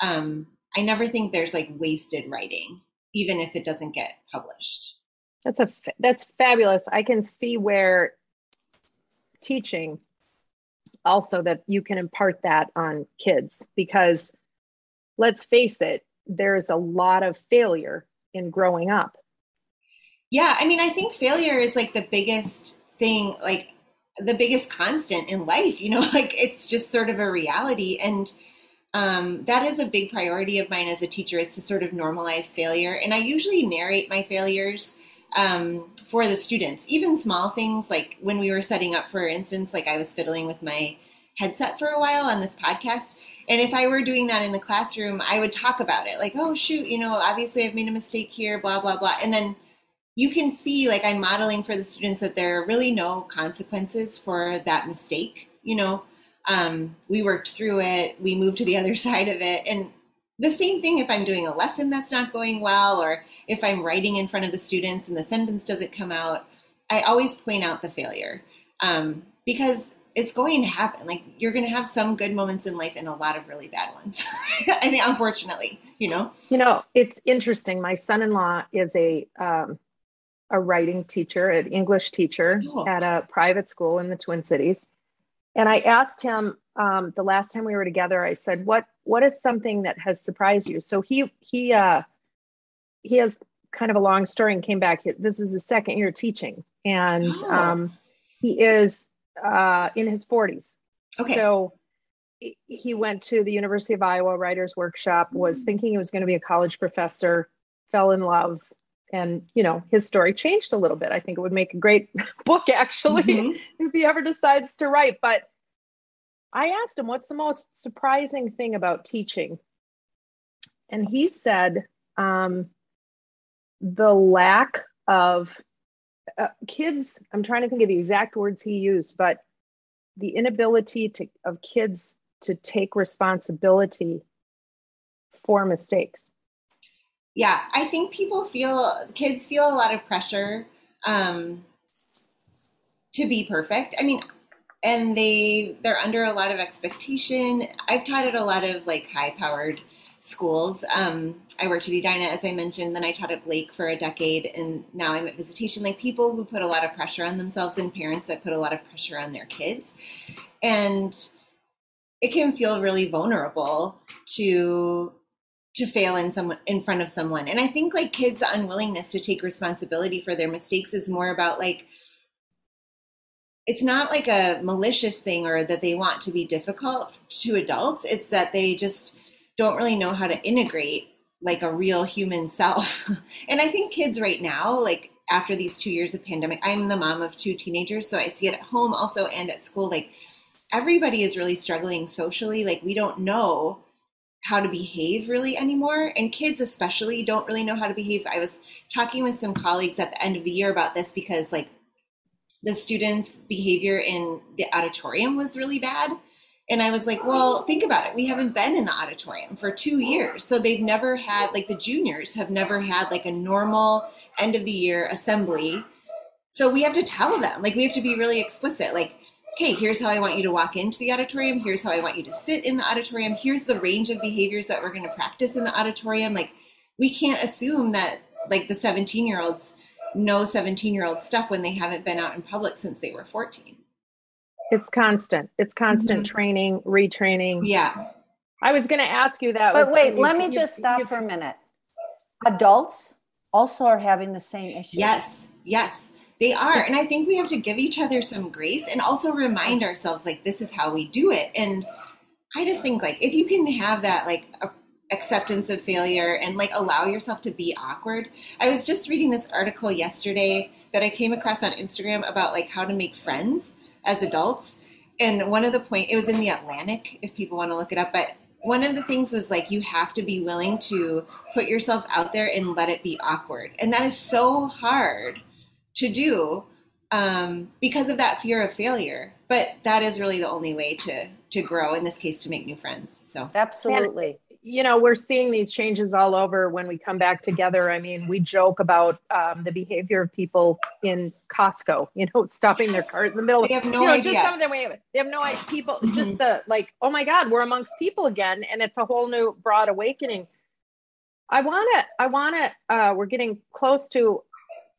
um, I never think there's like wasted writing, even if it doesn't get published. That's a that's fabulous. I can see where teaching also that you can impart that on kids because let's face it, there's a lot of failure in growing up. Yeah, I mean, I think failure is like the biggest thing, like the biggest constant in life, you know, like it's just sort of a reality and um, that is a big priority of mine as a teacher is to sort of normalize failure and i usually narrate my failures um, for the students, even small things like when we were setting up, for instance, like I was fiddling with my headset for a while on this podcast. And if I were doing that in the classroom, I would talk about it like, oh, shoot, you know, obviously I've made a mistake here, blah, blah, blah. And then you can see, like, I'm modeling for the students that there are really no consequences for that mistake. You know, um, we worked through it, we moved to the other side of it. And the same thing if I'm doing a lesson that's not going well or if I'm writing in front of the students and the sentence doesn't come out, I always point out the failure um, because it's going to happen. Like you're going to have some good moments in life and a lot of really bad ones. I think, unfortunately, you know. You know, it's interesting. My son-in-law is a um, a writing teacher, an English teacher oh. at a private school in the Twin Cities, and I asked him um, the last time we were together. I said, "What what is something that has surprised you?" So he he uh, he has kind of a long story and came back. This is his second year teaching, and oh. um, he is uh, in his 40s. Okay. So he went to the University of Iowa Writers Workshop, was mm-hmm. thinking he was going to be a college professor, fell in love, and you know his story changed a little bit. I think it would make a great book actually mm-hmm. if he ever decides to write. But I asked him, "What's the most surprising thing about teaching?" And he said, um, the lack of uh, kids i'm trying to think of the exact words he used but the inability to, of kids to take responsibility for mistakes yeah i think people feel kids feel a lot of pressure um, to be perfect i mean and they they're under a lot of expectation i've taught at a lot of like high powered schools. Um, I worked at Edina, as I mentioned, then I taught at Blake for a decade, and now I'm at Visitation. Like people who put a lot of pressure on themselves and parents that put a lot of pressure on their kids. And it can feel really vulnerable to to fail in someone in front of someone. And I think like kids' unwillingness to take responsibility for their mistakes is more about like it's not like a malicious thing or that they want to be difficult to adults. It's that they just don't really know how to integrate like a real human self. and I think kids right now, like after these two years of pandemic, I'm the mom of two teenagers, so I see it at home also and at school. Like everybody is really struggling socially. Like we don't know how to behave really anymore. And kids, especially, don't really know how to behave. I was talking with some colleagues at the end of the year about this because, like, the students' behavior in the auditorium was really bad. And I was like, well, think about it. We haven't been in the auditorium for two years. So they've never had, like, the juniors have never had, like, a normal end of the year assembly. So we have to tell them, like, we have to be really explicit. Like, okay, here's how I want you to walk into the auditorium. Here's how I want you to sit in the auditorium. Here's the range of behaviors that we're going to practice in the auditorium. Like, we can't assume that, like, the 17 year olds know 17 year old stuff when they haven't been out in public since they were 14. It's constant. It's constant mm-hmm. training, retraining. Yeah. I was going to ask you that. But wait, let me just stop you, for a minute. Adults also are having the same issue. Yes. Yes. They are. And I think we have to give each other some grace and also remind ourselves like this is how we do it. And I just think like if you can have that like acceptance of failure and like allow yourself to be awkward. I was just reading this article yesterday that I came across on Instagram about like how to make friends as adults. And one of the point, it was in the Atlantic, if people want to look it up, but one of the things was like you have to be willing to put yourself out there and let it be awkward. And that is so hard to do um, because of that fear of failure. But that is really the only way to to grow. In this case, to make new friends. So absolutely. And, you know, we're seeing these changes all over when we come back together. I mean, we joke about um, the behavior of people in Costco, you know, stopping yes. their cart in the middle. They have no you know, idea. Just some of them, they have no idea. People, mm-hmm. just the like, oh my God, we're amongst people again. And it's a whole new broad awakening. I want to, I want to, uh, we're getting close to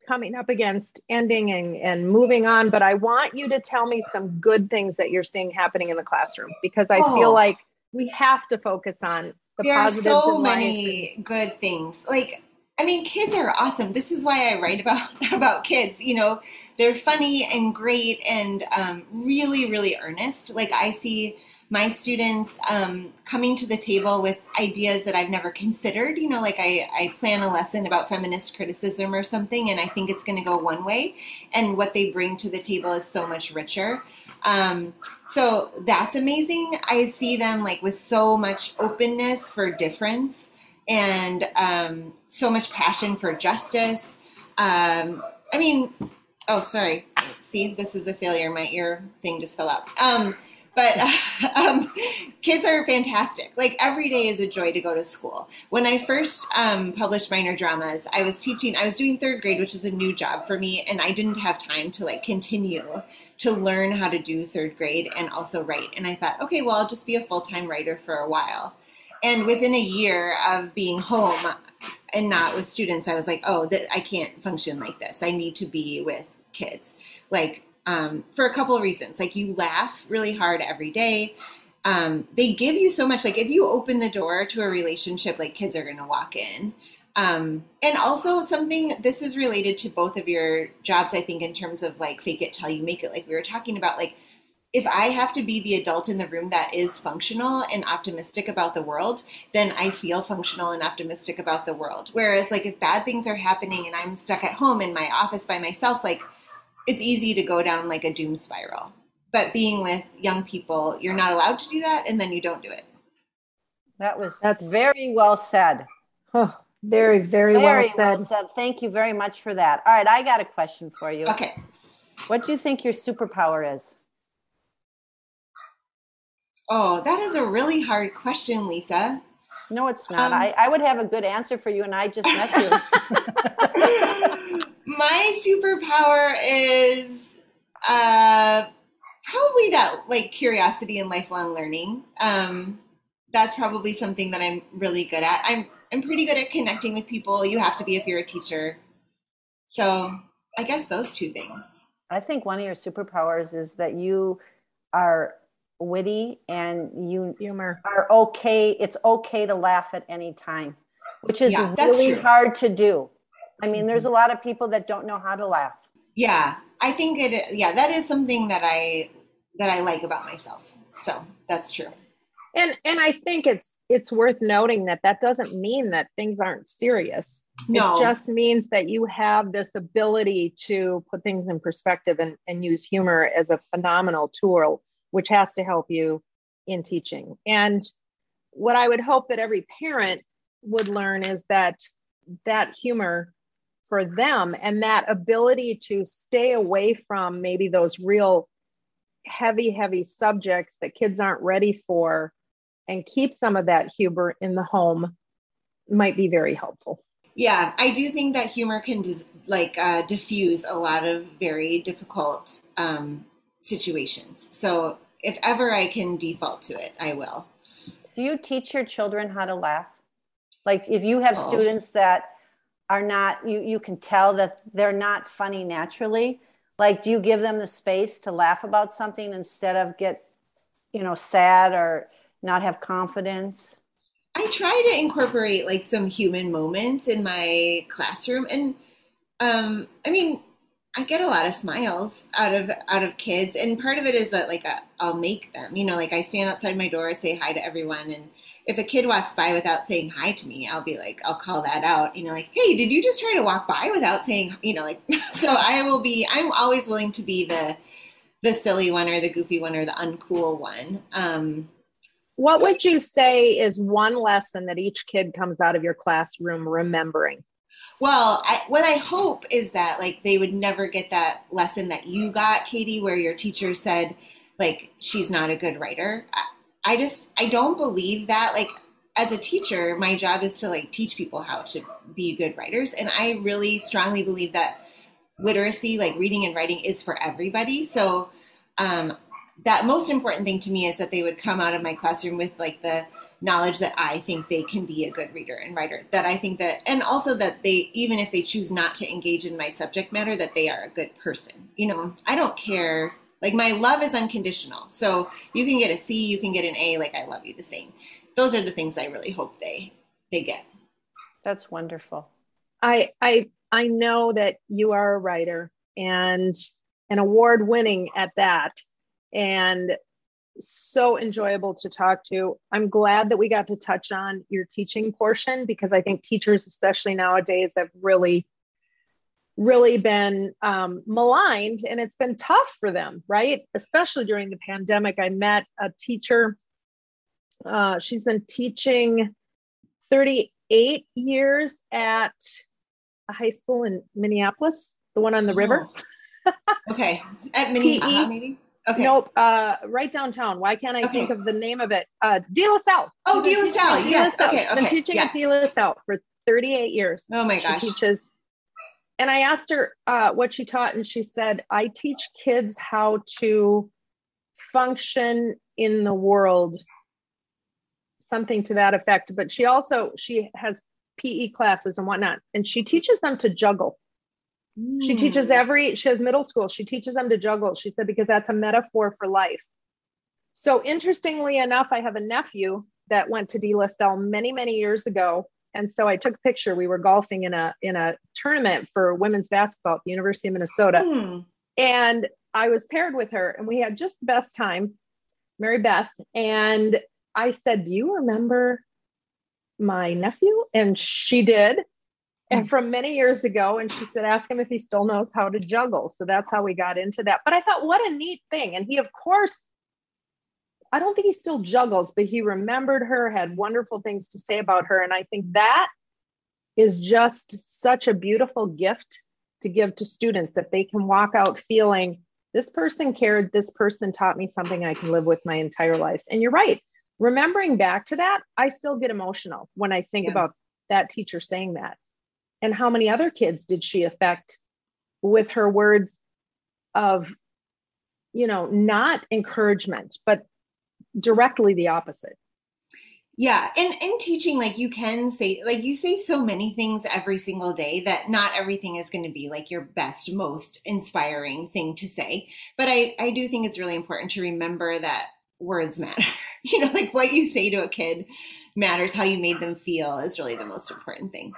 coming up against ending and, and moving on, but I want you to tell me some good things that you're seeing happening in the classroom because I oh. feel like we have to focus on the there are so many good things. Like, I mean, kids are awesome. This is why I write about about kids. You know, they're funny and great and um, really, really earnest. Like I see my students um, coming to the table with ideas that I've never considered. You know, like I, I plan a lesson about feminist criticism or something, and I think it's going to go one way, and what they bring to the table is so much richer. Um, so that's amazing. I see them like with so much openness for difference and um, so much passion for justice. Um, I mean, oh, sorry. See, this is a failure. My ear thing just fell out. But um, kids are fantastic. Like every day is a joy to go to school. When I first um, published minor dramas, I was teaching. I was doing third grade, which is a new job for me, and I didn't have time to like continue to learn how to do third grade and also write. And I thought, okay, well, I'll just be a full time writer for a while. And within a year of being home and not with students, I was like, oh, th- I can't function like this. I need to be with kids. Like um, for a couple of reasons. Like you laugh really hard every day. Um, they give you so much. Like if you open the door to a relationship, like kids are going to walk in. Um, and also something this is related to both of your jobs, I think, in terms of like fake it till you make it. Like we were talking about, like if I have to be the adult in the room that is functional and optimistic about the world, then I feel functional and optimistic about the world. Whereas, like, if bad things are happening and I'm stuck at home in my office by myself, like, it's easy to go down like a doom spiral. But being with young people, you're not allowed to do that, and then you don't do it. That was that's very well said. Oh, very, very, very well, said. well said. Thank you very much for that. All right, I got a question for you. Okay. What do you think your superpower is? Oh, that is a really hard question, Lisa. No, it's not. Um, I, I would have a good answer for you, and I just met you. my superpower is uh, probably that like curiosity and lifelong learning. Um, that's probably something that I'm really good at. I'm I'm pretty good at connecting with people. You have to be if you're a teacher. So I guess those two things. I think one of your superpowers is that you are witty and you humor are okay. It's okay to laugh at any time, which is yeah, really hard to do. I mean, there's a lot of people that don't know how to laugh. Yeah, I think it. Yeah, that is something that I that I like about myself. So that's true. And and I think it's it's worth noting that that doesn't mean that things aren't serious. No. It just means that you have this ability to put things in perspective and, and use humor as a phenomenal tool, which has to help you in teaching. And what I would hope that every parent would learn is that that humor for them and that ability to stay away from maybe those real heavy heavy subjects that kids aren't ready for and keep some of that humor in the home might be very helpful. Yeah i do think that humor can dis- like uh, diffuse a lot of very difficult um, situations. So if ever i can default to it i will. Do you teach your children how to laugh? Like if you have oh. students that are not you you can tell that they're not funny naturally. Like do you give them the space to laugh about something instead of get you know sad or not have confidence? I try to incorporate like some human moments in my classroom. And um i mean i get a lot of smiles out of out of kids. And part of it is that like i will make them. You know like i stand outside my door say hi to everyone and if a kid walks by without saying hi to me, I'll be like, I'll call that out, you know, like, hey, did you just try to walk by without saying, you know, like, so I will be, I'm always willing to be the, the silly one or the goofy one or the uncool one. Um, what so would you say is one lesson that each kid comes out of your classroom remembering? Well, I, what I hope is that like they would never get that lesson that you got, Katie, where your teacher said like she's not a good writer. I, I just I don't believe that. Like as a teacher, my job is to like teach people how to be good writers, and I really strongly believe that literacy, like reading and writing, is for everybody. So um, that most important thing to me is that they would come out of my classroom with like the knowledge that I think they can be a good reader and writer. That I think that, and also that they, even if they choose not to engage in my subject matter, that they are a good person. You know, I don't care. Like my love is unconditional. So you can get a C, you can get an A. Like I love you the same. Those are the things I really hope they they get. That's wonderful. I I I know that you are a writer and an award winning at that. And so enjoyable to talk to. I'm glad that we got to touch on your teaching portion because I think teachers, especially nowadays, have really, really been um, maligned and it's been tough for them, right? Especially during the pandemic. I met a teacher, uh, she's been teaching 38 years at a high school in Minneapolis, the one on the oh. river. okay. At Minneapolis, maybe? Okay. Nope. Uh, right downtown. Why can't I okay. think of the name of it? Uh, De La Salle. Oh, De La Salle. Yes. Okay. She's been teaching yeah. at De La Salle for 38 years. Oh my gosh. She teaches. And I asked her uh, what she taught, and she said, "I teach kids how to function in the world." Something to that effect. But she also she has PE classes and whatnot, and she teaches them to juggle. She teaches hmm. every, she has middle school. She teaches them to juggle. She said, because that's a metaphor for life. So interestingly enough, I have a nephew that went to De La Salle many, many years ago. And so I took a picture. We were golfing in a in a tournament for women's basketball at the University of Minnesota. Hmm. And I was paired with her and we had just the best time, Mary Beth. And I said, Do you remember my nephew? And she did and mm. from many years ago. And she said, ask him if he still knows how to juggle. So that's how we got into that. But I thought, what a neat thing. And he, of course, I don't think he still juggles, but he remembered her, had wonderful things to say about her. And I think that is just such a beautiful gift to give to students if they can walk out feeling this person cared, this person taught me something I can live with my entire life. And you're right. Remembering back to that, I still get emotional when I think yeah. about that teacher saying that and how many other kids did she affect with her words of you know not encouragement but directly the opposite. Yeah and in teaching like you can say like you say so many things every single day that not everything is going to be like your best most inspiring thing to say. But i i do think it's really important to remember that words matter. You know like what you say to a kid matters. How you made them feel is really the most important thing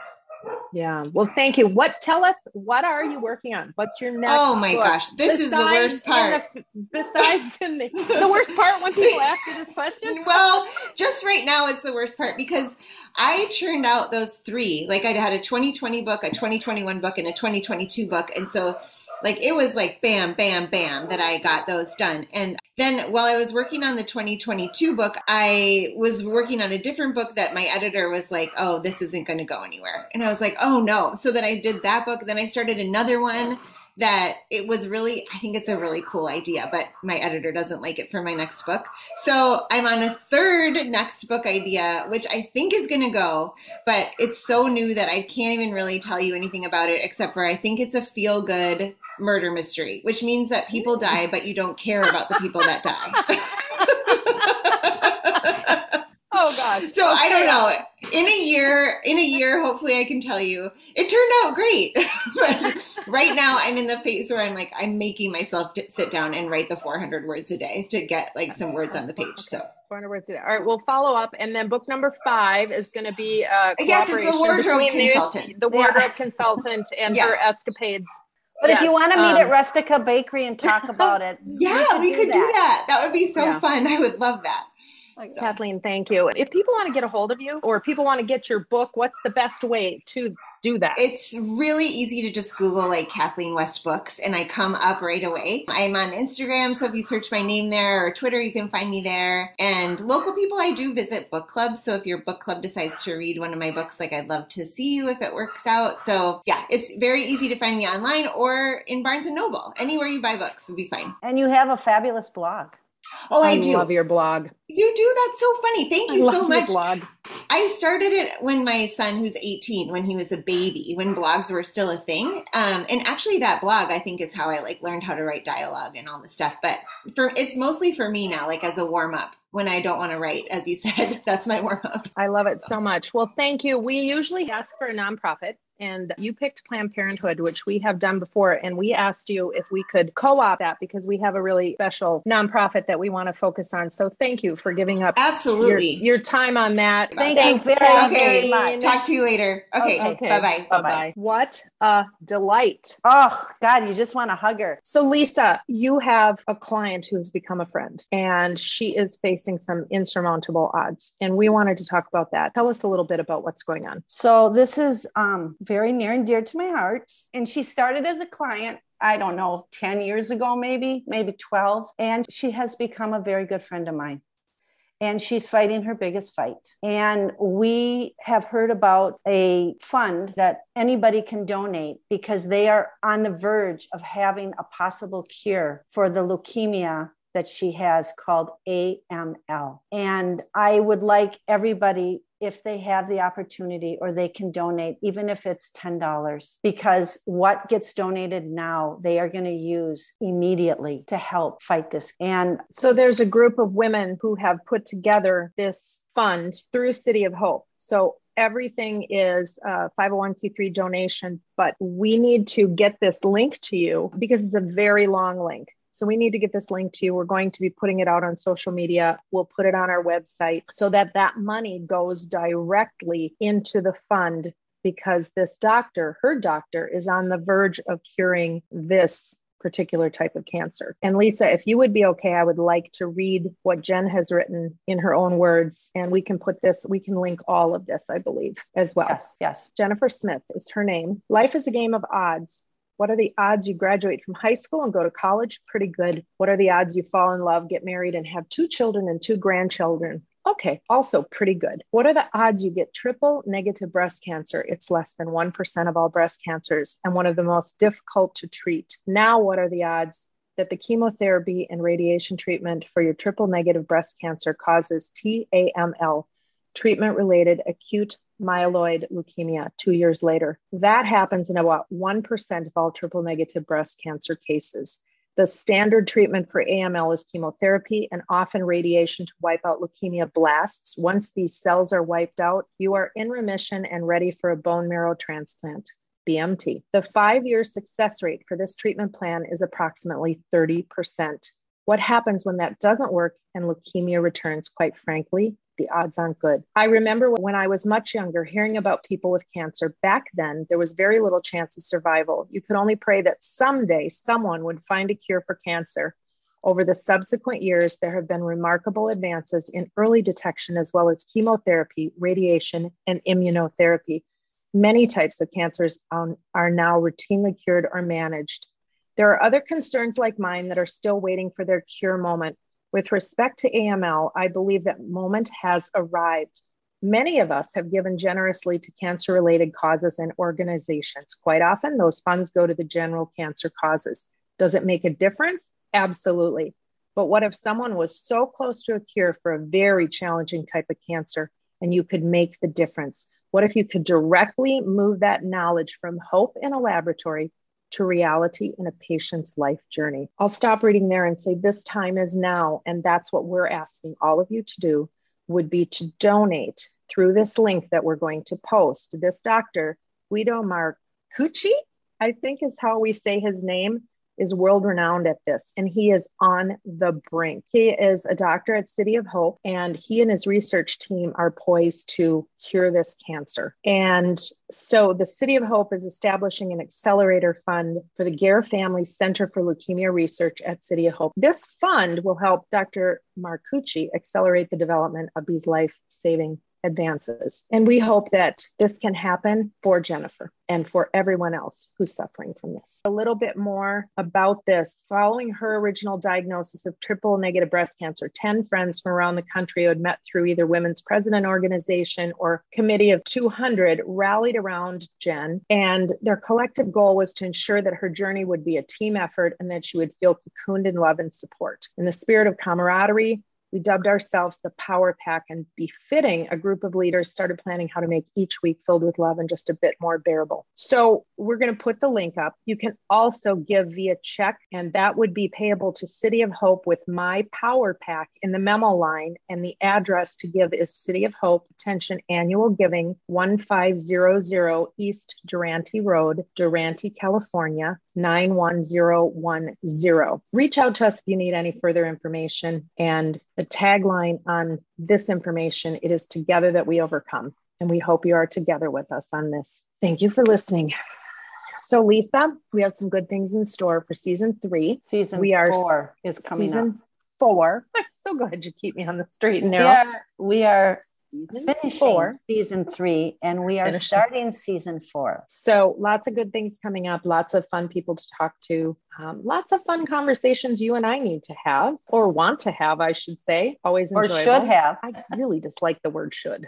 yeah. Well, thank you. What tell us what are you working on? What's your next? Oh my book? gosh, this besides is the worst part. The, besides the, the worst part when people ask you this question. Well, just right now it's the worst part because I churned out those three. Like I had a 2020 book, a 2021 book, and a 2022 book, and so like it was like bam, bam, bam that I got those done. And then while I was working on the 2022 book, I was working on a different book that my editor was like, oh, this isn't going to go anywhere. And I was like, oh no. So then I did that book. Then I started another one that it was really, I think it's a really cool idea, but my editor doesn't like it for my next book. So I'm on a third next book idea, which I think is going to go, but it's so new that I can't even really tell you anything about it except for I think it's a feel good murder mystery, which means that people die, but you don't care about the people that die. oh gosh. So okay. I don't know. In a year, in a year, hopefully I can tell you it turned out great. but right now I'm in the phase where I'm like, I'm making myself sit down and write the 400 words a day to get like some words on the page. So 400 words a day. All right, we'll follow up. And then book number five is going to be uh, yes, it's the wardrobe consultant. the wardrobe yeah. consultant and yes. her escapades but yes, if you want to meet um, at Rustica Bakery and talk about it, yeah, we, we could do that. do that. that. would be so yeah. fun. I would love that. So. Kathleen, thank you. If people want to get a hold of you or people want to get your book, what's the best way to do that? It's really easy to just Google like Kathleen West books and I come up right away. I'm on Instagram, so if you search my name there or Twitter, you can find me there. And local people, I do visit book clubs. So if your book club decides to read one of my books, like I'd love to see you if it works out. So yeah, it's very easy to find me online or in Barnes and Noble. Anywhere you buy books would be fine. And you have a fabulous blog. Oh, I, I do. love your blog. You do. That's so funny. Thank you I so much. blog. I started it when my son, who's 18, when he was a baby, when blogs were still a thing. Um, and actually, that blog I think is how I like learned how to write dialogue and all this stuff. But for it's mostly for me now, like as a warm up when I don't want to write, as you said. That's my warm up. I love it so much. Well, thank you. We usually ask for a nonprofit and you picked Planned Parenthood, which we have done before. And we asked you if we could co op that because we have a really special nonprofit that we want to focus on. So thank you for giving up Absolutely. your, your time on that. Thank Thanks, you very, Okay. very much. Talk to you later. Okay. Okay. Bye bye. Bye bye. What a delight. Oh, God, you just want to hug her. So, Lisa, you have a client who has become a friend and she is facing some insurmountable odds. And we wanted to talk about that. Tell us a little bit about what's going on. So this is um, very near and dear to my heart. And she started as a client. I don't know, 10 years ago, maybe, maybe 12. And she has become a very good friend of mine. And she's fighting her biggest fight. And we have heard about a fund that anybody can donate because they are on the verge of having a possible cure for the leukemia that she has called AML. And I would like everybody, if they have the opportunity or they can donate, even if it's $10, because what gets donated now, they are going to use immediately to help fight this. And So, there's a group of women who have put together this fund through City of Hope. So, everything is a 501c3 donation, but we need to get this link to you because it's a very long link. So we need to get this link to you. We're going to be putting it out on social media. We'll put it on our website so that that money goes directly into the fund because this doctor, her doctor, is on the verge of curing this particular type of cancer. And Lisa, if you would be okay, I would like to read what Jen has written in her own words, and we can put this, we can link all of this, I believe, as well. yes, yes. Jennifer Smith is her name. Life is a game of odds. What are the odds you graduate from high school and go to college? Pretty good. What are the odds you fall in love, get married, and have two children and two grandchildren? Okay, also pretty good. What are the odds you get triple negative breast cancer? It's less than 1% of all breast cancers and one of the most difficult to treat. Now, what are the odds that the chemotherapy and radiation treatment for your triple negative breast cancer causes TAML, treatment related acute myeloid leukemia, two years later? That happens in about 1% of all triple negative breast cancer cases. The standard treatment for AML is chemotherapy and often radiation to wipe out leukemia blasts. Once these cells are wiped out, you are in remission and ready for a bone marrow transplant. BMT. The five year success rate for this treatment plan is approximately 30%. What happens when that doesn't work and leukemia returns? Quite frankly, the odds aren't good. I remember when I was much younger hearing about people with cancer. Back then, there was very little chance of survival. You could only pray that someday someone would find a cure for cancer. Over the subsequent years, there have been remarkable advances in early detection as well as chemotherapy, radiation, and immunotherapy. Many types of cancers are now routinely cured or managed. There are other concerns like mine that are still waiting for their cure moment. With respect to AML, I believe that moment has arrived. Many of us have given generously to cancer related causes and organizations. Quite often, those funds go to the general cancer causes. Does it make a difference? Absolutely. But what if someone was so close to a cure for a very challenging type of cancer and you could make the difference? What if you could directly move that knowledge from hope in a laboratory to reality in a patient's life journey? I'll stop reading there and say this time is now. And that's what we're asking all of you to do would be to donate through this link that we're going to post. This doctor, Guido Marcucci, I think is how we say his name, is world renowned at this, and he is on the brink. He is a doctor at City of Hope, and he and his research team are poised to cure this cancer. And so the City of Hope is establishing an accelerator fund for the Gehr Family Center for Leukemia Research at City of Hope. This fund will help Dr. Marcucci accelerate the development of these life saving advances. And we hope that this can happen for Jennifer and for everyone else who's suffering from this. A little bit more about this. Following her original diagnosis of triple negative breast cancer, 10 friends from around the country who had met through either Women's President Organization or Committee of 200 rallied around Jen. And their collective goal was to ensure that her journey would be a team effort and that she would feel cocooned in love and support. In the spirit of camaraderie, we dubbed ourselves the PowerPak and befitting a group of leaders started planning how to make each week filled with love and just a bit more bearable. So we're going to put the link up. You can also give via check, and that would be payable to City of Hope with my PowerPak in the memo line. And the address to give is City of Hope, attention annual giving 1500 East Duarte Road, Duarte, California 91010. Reach out to us if you need any further information. And the tagline on this information it is together that we overcome. And we hope you are together with us on this. Thank you for listening. So, Lisa, we have some good things in store for season three. Season we are four is coming season up. four. I'm so glad you keep me on the straight and We narrow. are, we are Season finishing four. season three and we are Finishing. starting season four. So, lots of good things coming up, lots of fun people to talk to, um, lots of fun conversations you and I need to have or want to have, I should say. Always enjoyable. Or should have. I really dislike the word should.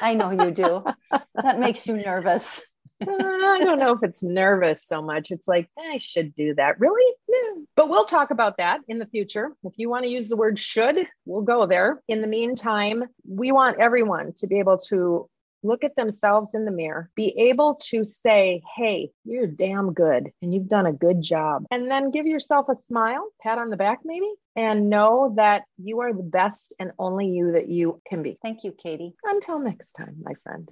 I know you do. that makes you nervous. Uh, I don't know if it's nervous so much. It's like, I should do that. Really? No. But we'll talk about that in the future. If you want to use the word should, we'll go there. In the meantime, we want everyone to be able to look at themselves in the mirror, be able to say, Hey, you're damn good and you've done a good job. And then give yourself a smile, pat on the back, maybe, and know that you are the best and only you that you can be. Thank you, Katie. Until next time, my friend.